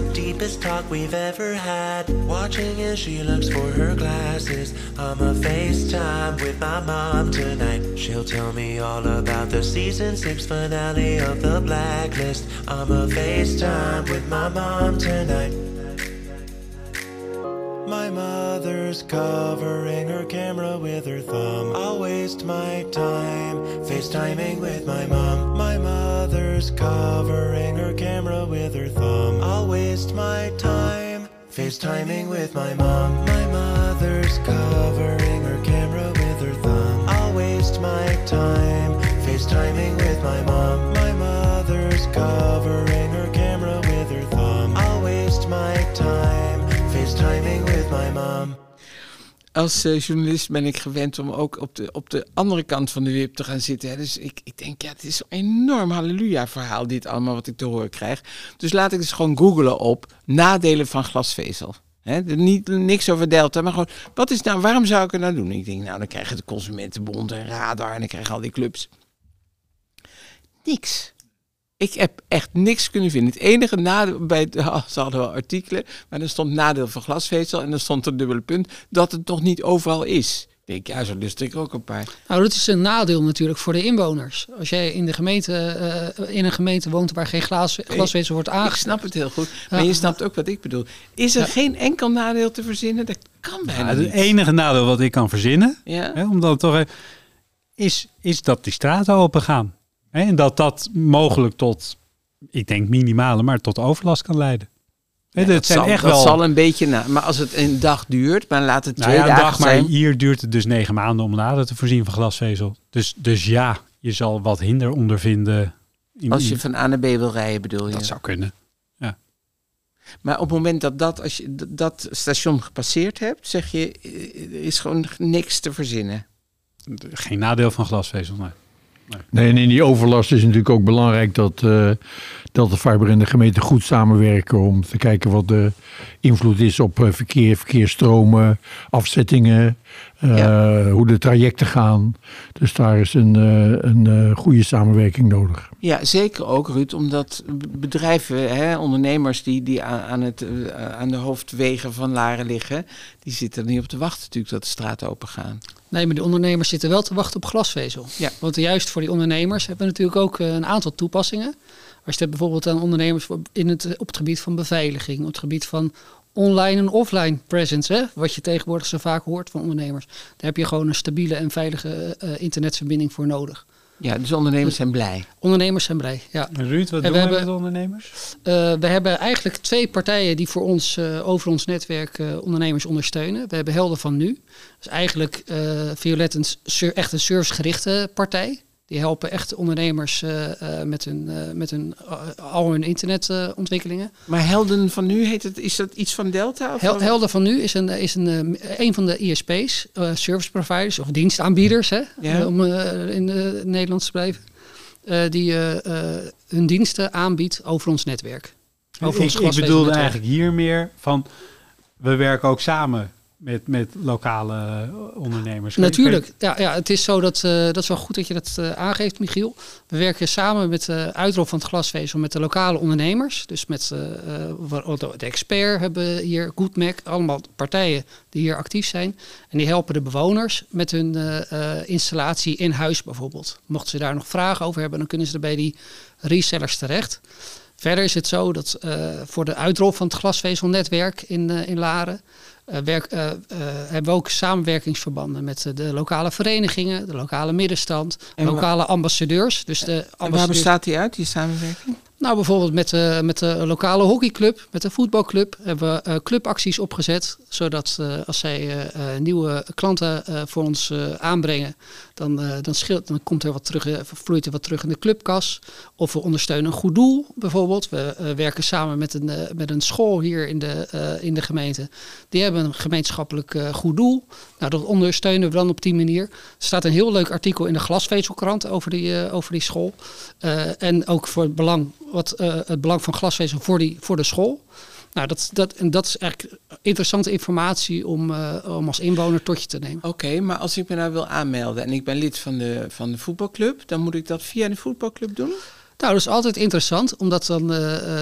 [SPEAKER 6] The deepest talk we've ever had. Watching as she looks for her glasses. I'm a FaceTime with my mom tonight. She'll tell me all about the season six finale of The Blacklist. I'm a FaceTime with my mom tonight. My mother's covering her camera with her thumb. I'll waste my time FaceTiming with my mom. My mother's covering her camera with her thumb. I'll waste my time FaceTiming with my mom. My mother's covering her camera with her thumb. I'll waste my time FaceTiming with my mom. My mother's covering
[SPEAKER 2] Als eh, journalist ben ik gewend om ook op de, op de andere kant van de wip te gaan zitten. Hè. Dus ik, ik denk, ja, het is een enorm halleluja-verhaal, dit allemaal wat ik te horen krijg. Dus laat ik eens gewoon googelen op nadelen van glasvezel. Hè, er niet, niks over Delta, maar gewoon, wat is nou, waarom zou ik het nou doen? Ik denk, nou, dan krijg je de Consumentenbond en Radar en dan krijg je al die clubs. Niks. Ik heb echt niks kunnen vinden. Het enige nadeel bij het, ze hadden wel artikelen, maar er stond nadeel van glasvezel en er stond een dubbele punt dat het nog niet overal is. Ik denk, ja, zo lust ik ook een paar.
[SPEAKER 4] Nou, dat is een nadeel natuurlijk voor de inwoners. Als jij in, de gemeente, eh, in een gemeente woont waar geen glas, glasvezel wordt
[SPEAKER 2] Ik
[SPEAKER 4] aangesloten.
[SPEAKER 2] snap het heel goed, maar
[SPEAKER 4] Ja.
[SPEAKER 2] je snapt ook wat ik bedoel. Is er
[SPEAKER 4] Ja.
[SPEAKER 2] geen enkel nadeel te verzinnen? Dat kan bijna
[SPEAKER 3] Ja, het
[SPEAKER 2] niet.
[SPEAKER 3] enige nadeel wat ik kan verzinnen,
[SPEAKER 2] Ja?
[SPEAKER 3] hè, om dan toch even, is, is dat die straten open gaan. En dat dat mogelijk tot, ik denk minimale, maar tot overlast kan leiden.
[SPEAKER 2] Ja,
[SPEAKER 3] dat zijn
[SPEAKER 2] zal,
[SPEAKER 3] echt
[SPEAKER 2] dat
[SPEAKER 3] wel.
[SPEAKER 2] zal een beetje. Maar als het een dag duurt, maar laat het
[SPEAKER 3] nou
[SPEAKER 2] twee
[SPEAKER 3] ja, een
[SPEAKER 2] dagen
[SPEAKER 3] dag, maar hier duurt het dus negen maanden om nader te voorzien van glasvezel. Dus, dus ja, je zal wat hinder ondervinden. in-
[SPEAKER 2] Als je van A naar B wil rijden, bedoel je.
[SPEAKER 3] dat zou kunnen.
[SPEAKER 2] Maar op het moment dat, dat, als je dat station gepasseerd hebt, zeg je, eh, er is gewoon niks te verzinnen.
[SPEAKER 3] Geen nadeel van glasvezel. Nee.
[SPEAKER 5] Nee, en in die overlast is natuurlijk ook belangrijk dat uh, Delta Fiber en de gemeente goed samenwerken om te kijken wat de invloed is op uh, verkeer, verkeersstromen, afzettingen, uh, ja. hoe de trajecten gaan. Dus daar is een, uh, een goede samenwerking nodig.
[SPEAKER 2] Ja, zeker ook, Ruud, omdat bedrijven, hè, ondernemers die, die aan, aan, het, aan de hoofdwegen van Laren liggen, die zitten er niet op te wachten natuurlijk dat de straten open gaan.
[SPEAKER 4] Nee, maar de ondernemers zitten wel te wachten op glasvezel.
[SPEAKER 2] Ja.
[SPEAKER 4] Want juist voor die ondernemers hebben we natuurlijk ook een aantal toepassingen. Als je het bijvoorbeeld aan ondernemers in het, op het gebied van beveiliging, op het gebied van online en offline presence, wat je tegenwoordig zo vaak hoort van ondernemers. Daar heb je gewoon een stabiele en veilige uh, internetverbinding voor nodig.
[SPEAKER 2] Ja, dus ondernemers zijn blij.
[SPEAKER 4] Ondernemers zijn blij, ja.
[SPEAKER 3] Ruud, wat
[SPEAKER 4] En
[SPEAKER 3] doen we hebben, met ondernemers?
[SPEAKER 4] Uh, we hebben eigenlijk twee partijen die voor ons uh, over ons netwerk uh, ondernemers ondersteunen. We hebben Helden van Nu. Dat is eigenlijk Violet een, echt een servicegerichte partij. Die helpen echt ondernemers met, hun, met hun, al hun internetontwikkelingen.
[SPEAKER 2] maar Helden van Nu, heet het, is dat iets van Delta? Of
[SPEAKER 4] Hel, Helden van Nu is een, is een, een van de ISP's, service providers of dienstaanbieders, hè,
[SPEAKER 2] ja.
[SPEAKER 4] om in het Nederlands te blijven. Uh, die uh, uh, hun diensten aanbiedt over ons netwerk. Over
[SPEAKER 3] ik, ik bedoelde eigenlijk hier meer van, we werken ook samen met, met lokale ondernemers?
[SPEAKER 4] Natuurlijk. Ja, ja, het is zo dat, uh, dat is wel goed dat je dat uh, aangeeft, Michiel. We werken samen met de uitrol van het glasvezel met de lokale ondernemers. Dus met uh, de expert hebben hier, GoodMac, allemaal partijen die hier actief zijn. En die helpen de bewoners met hun installatie in huis bijvoorbeeld. Mochten ze daar nog vragen over hebben, dan kunnen ze er bij die resellers terecht. Verder is het zo dat voor de uitrol van het glasvezelnetwerk in, in Laren werk, uh, uh, hebben we ook samenwerkingsverbanden met de lokale verenigingen, de lokale middenstand, en lokale ambassadeurs. Dus de ambassadeurs...
[SPEAKER 2] waar bestaat die uit, die samenwerking?
[SPEAKER 4] Nou, bijvoorbeeld met de, met de lokale hockeyclub, met de voetbalclub, hebben we uh, clubacties opgezet. Zodat uh, als zij uh, nieuwe klanten voor ons aanbrengen, dan, dan, scheelt, dan komt er wat terug, vloeit er wat terug in de clubkas. Of we ondersteunen een goed doel, bijvoorbeeld. We werken samen met een, met een school hier in de, in de gemeente. Die hebben een gemeenschappelijk goed doel. Nou, dat ondersteunen we dan op die manier. Er staat een heel leuk artikel in de glasvezelkrant over die, over die school. en ook voor het belang wat uh, het belang van glasvezel voor, die, voor de school. Nou, dat, dat, en dat is eigenlijk interessante informatie om, uh, om als inwoner tot je te nemen.
[SPEAKER 2] Oké, maar als ik me nou wil aanmelden en ik ben lid van de, van de voetbalclub, dan moet ik dat via de voetbalclub doen?
[SPEAKER 4] Nou, dat is altijd interessant, omdat dan uh,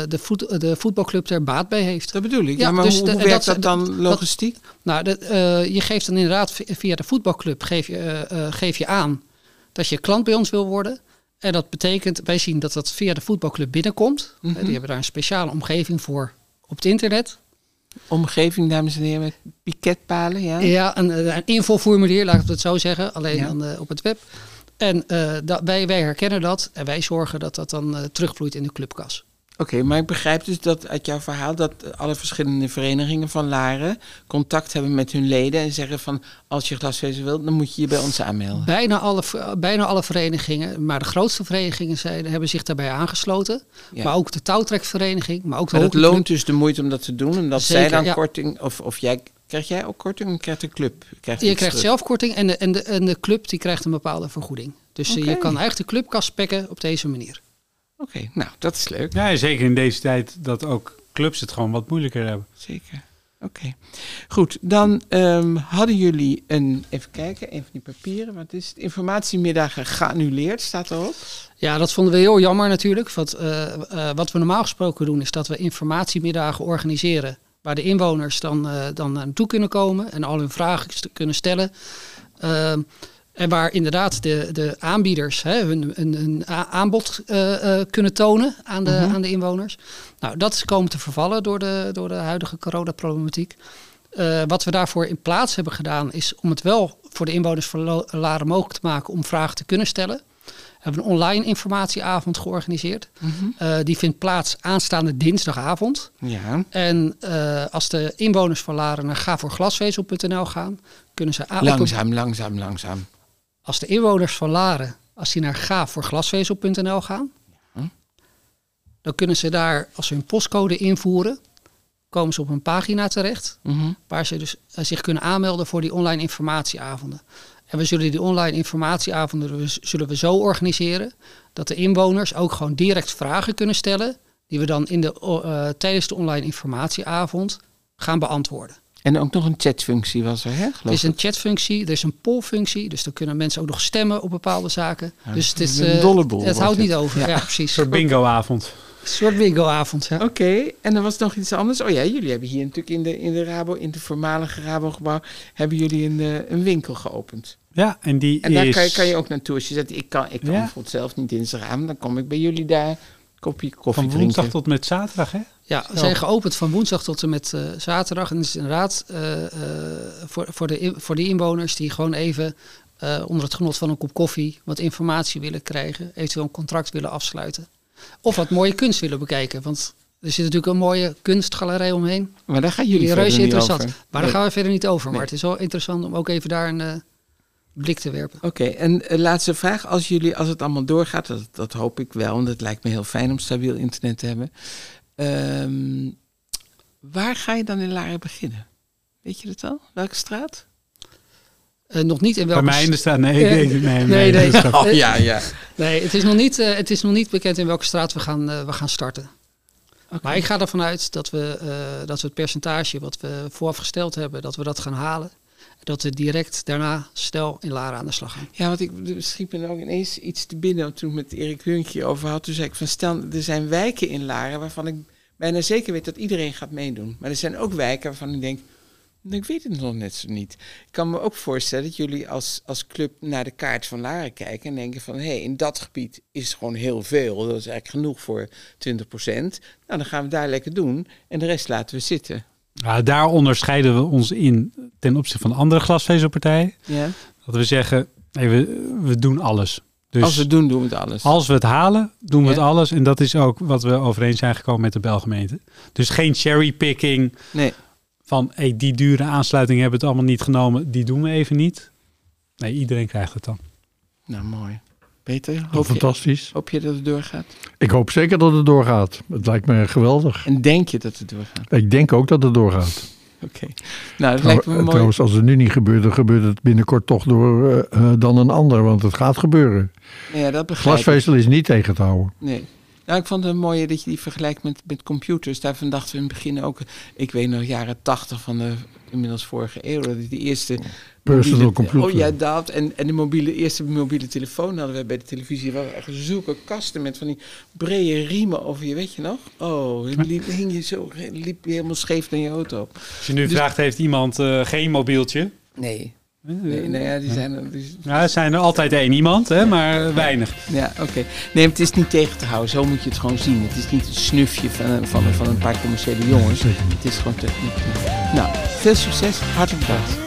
[SPEAKER 4] de, voet, de voetbalclub er baat bij heeft.
[SPEAKER 2] Dat bedoel ik. Ja, maar dus hoe, hoe werkt dat, dat dan logistiek?
[SPEAKER 4] Dat, nou, dat, uh, je geeft dan inderdaad via de voetbalclub geef je, uh, geef je aan dat je klant bij ons wil worden. En dat betekent, wij zien dat dat via de voetbalclub binnenkomt. Mm -hmm. Die hebben daar een speciale omgeving voor op het internet.
[SPEAKER 2] Omgeving, dames en heren, met piketpalen, ja?
[SPEAKER 4] Ja, een, een invoerformulier, laat ik het zo zeggen, alleen ja. dan uh, op het web. En uh, dat, wij, wij herkennen dat en wij zorgen dat dat dan uh, terugvloeit in de clubkas.
[SPEAKER 2] Oké, okay, maar ik begrijp dus dat uit jouw verhaal dat alle verschillende verenigingen van Laren contact hebben met hun leden en zeggen van als je glasvezel wilt, dan moet je je bij ons aanmelden.
[SPEAKER 4] Bijna alle, bijna alle verenigingen, maar de grootste verenigingen zijn, hebben zich daarbij aangesloten. Ja. Maar ook de touwtrekvereniging. Maar ook de
[SPEAKER 2] maar het loont dus de moeite om dat te doen en dat Zeker, zij dan ja. korting, of, of jij Krijg jij ook korting of krijgt de club?
[SPEAKER 4] Krijgt je krijgt zelf korting en de, en, de, en de club die krijgt een bepaalde vergoeding. Dus okay. je kan eigenlijk de clubkas spekken op deze manier.
[SPEAKER 2] Oké, okay, nou, dat is leuk.
[SPEAKER 3] Ja, zeker in deze tijd dat ook clubs het gewoon wat moeilijker hebben.
[SPEAKER 2] Zeker. Oké. Okay. Goed, dan um, hadden jullie een, even kijken, een van die papieren. Wat is het? Informatiemiddagen geannuleerd, staat erop.
[SPEAKER 4] Ja, dat vonden we heel jammer natuurlijk. Want, uh, uh, wat we normaal gesproken doen, is dat we informatiemiddagen organiseren. Waar de inwoners dan, uh, dan naartoe kunnen komen en al hun vragen kunnen stellen. En waar inderdaad de, de aanbieders hè, hun, hun, hun aanbod uh, uh, kunnen tonen aan de, mm-hmm. aan de inwoners. Nou, dat is komen te vervallen door de, door de huidige coronaproblematiek. Uh, wat we daarvoor in plaats hebben gedaan, is om het wel voor de inwoners van Laren mogelijk te maken om vragen te kunnen stellen. We hebben een online informatieavond georganiseerd. Mm-hmm. die vindt plaats aanstaande dinsdagavond.
[SPEAKER 2] Ja.
[SPEAKER 4] En als de inwoners van Laren naar gavoorglasvezel.nl gaan, kunnen ze...
[SPEAKER 2] Langzaam, langzaam, langzaam.
[SPEAKER 4] Als de inwoners van Laren, als die naar gaafvoorglasvezel.nl gaan, hm? dan kunnen ze daar, als ze hun postcode invoeren, komen ze op een pagina terecht,
[SPEAKER 2] mm-hmm.
[SPEAKER 4] waar ze dus uh, zich kunnen aanmelden voor die online informatieavonden. En we zullen die online informatieavonden zullen we zo organiseren dat de inwoners ook gewoon direct vragen kunnen stellen, die we dan in de, uh, tijdens de online informatieavond gaan beantwoorden.
[SPEAKER 2] En ook nog een chatfunctie was er, hè?
[SPEAKER 4] Er is een chatfunctie, er is een pollfunctie, dus dan kunnen mensen ook nog stemmen op bepaalde zaken. Ja, dus het is
[SPEAKER 2] een dollebol.
[SPEAKER 4] Het houdt niet over. Ja, ja precies. Een
[SPEAKER 3] soort bingoavond.
[SPEAKER 4] Een soort bingoavond, ja.
[SPEAKER 2] Oké, okay. en er was nog iets anders. Oh ja, jullie hebben hier natuurlijk in de, in de Rabo, in het voormalige Rabo-gebouw, hebben jullie een, uh, een winkel geopend.
[SPEAKER 3] Ja, en die
[SPEAKER 2] En daar
[SPEAKER 3] is...
[SPEAKER 2] kan, je, kan je ook naartoe. Als je zegt, ik kan, ik kan ja. bijvoorbeeld zelf niet dinsdagavond, dan kom ik bij jullie daar kopje koffie
[SPEAKER 3] Van woensdag drinken. tot met zaterdag, hè?
[SPEAKER 4] Ja, we zijn geopend van woensdag tot en met uh, zaterdag. En het is inderdaad uh, uh, voor, voor, de, voor de inwoners die gewoon even onder het genot van een kop koffie wat informatie willen krijgen, eventueel een contract willen afsluiten. Of wat mooie kunst willen bekijken. Want er zit natuurlijk een mooie kunstgalerij omheen.
[SPEAKER 2] Maar daar gaan jullie die reuze interessant. Over.
[SPEAKER 4] Maar nee. daar gaan we verder niet over. Nee. Maar het is wel interessant om ook even daar een blik te werpen.
[SPEAKER 2] Oké, okay, en uh, laatste vraag. Als jullie, als het allemaal doorgaat, dat, dat hoop ik wel, want het lijkt me heel fijn om stabiel internet te hebben. Um, waar ga je dan in Laren beginnen? Weet je dat al? Welke straat?
[SPEAKER 4] Uh, nog niet in welke
[SPEAKER 3] Bij mij in de straat? Nee, uh, nee, nee,
[SPEAKER 4] nee, nee. nee.
[SPEAKER 2] Oh, ja, ja.
[SPEAKER 4] Nee, het is nog niet, uh, het is nog niet bekend in welke straat we gaan, we gaan starten. Maar ik ga ervan uit dat we, eh, dat we het percentage wat we vooraf gesteld hebben, dat we dat gaan halen. Dat we direct daarna snel in Lara aan de slag gaan.
[SPEAKER 2] Ja, want ik schiep me ook ineens iets te binnen toen ik met Erik Hunkje over had. Toen zei ik van stel, er zijn wijken in Laren waarvan ik bijna zeker weet dat iedereen gaat meedoen. Maar er zijn ook wijken waarvan ik denk, ik weet het nog net zo niet. Ik kan me ook voorstellen dat jullie als, als club naar de kaart van Laren kijken en denken van hé, hey, in dat gebied is gewoon heel veel. Dat is eigenlijk genoeg voor 20%. Nou, dan gaan we daar lekker doen en de rest laten we zitten.
[SPEAKER 3] Daar onderscheiden we ons in ten opzichte van andere glasvezelpartijen.
[SPEAKER 2] Ja.
[SPEAKER 3] Dat we zeggen, we, we doen alles. Dus
[SPEAKER 2] als we het doen, doen we het alles.
[SPEAKER 3] Als we het halen, doen we
[SPEAKER 2] Ja.
[SPEAKER 3] het alles. En dat is ook wat we overeen zijn gekomen met de Belgemeente. Dus geen cherrypicking
[SPEAKER 2] Nee.
[SPEAKER 3] van hey, die dure aansluiting hebben het allemaal niet genomen. Die doen we even niet. Nee, iedereen krijgt het dan.
[SPEAKER 2] Nou, mooi. Peter,
[SPEAKER 5] Oh,
[SPEAKER 2] hoop je,
[SPEAKER 5] fantastisch.
[SPEAKER 2] hoop je dat het doorgaat?
[SPEAKER 5] Ik hoop zeker dat het doorgaat. Het lijkt me geweldig.
[SPEAKER 2] En denk je dat het doorgaat?
[SPEAKER 5] Ik denk ook dat het doorgaat.
[SPEAKER 2] Oké. Nou, dat lijkt me mooi.
[SPEAKER 5] Trouwens, als het nu niet gebeurt, dan gebeurt het binnenkort toch door eh, eh, dan een ander. Want het gaat gebeuren.
[SPEAKER 2] Ja, dat begrijp ik.
[SPEAKER 5] Glasvezel is niet tegen te houden.
[SPEAKER 2] Nee. Nou, ik vond het mooi dat je die vergelijkt met, met computers. Daarvan dachten we in het begin ook... Ik weet nog, jaren tachtig van de inmiddels vorige eeuw... dat die eerste...
[SPEAKER 5] Personal
[SPEAKER 2] mobiele-
[SPEAKER 5] computer.
[SPEAKER 2] Oh ja, dat. En, en de mobiele, eerste mobiele telefoon hadden we bij de televisie. Waren echt zulke kasten met van die brede riemen over je, weet je nog? Oh, liep, hing je zo, liep je helemaal scheef naar je auto.
[SPEAKER 3] Als je nu
[SPEAKER 2] Dus-
[SPEAKER 3] vraagt, heeft iemand eh, geen mobieltje?
[SPEAKER 2] Nee. Nee, nee ja, die zijn er... Die,
[SPEAKER 3] Ja, er zijn er altijd één iemand, hè, maar weinig.
[SPEAKER 2] Ja, oké. Nee, het is niet tegen te houden. Zo moet je het gewoon zien. Het is niet een snufje van, een- van, van een paar commerciële jongens. Het is gewoon techniek. Nou, veel succes. Hartelijk bedankt.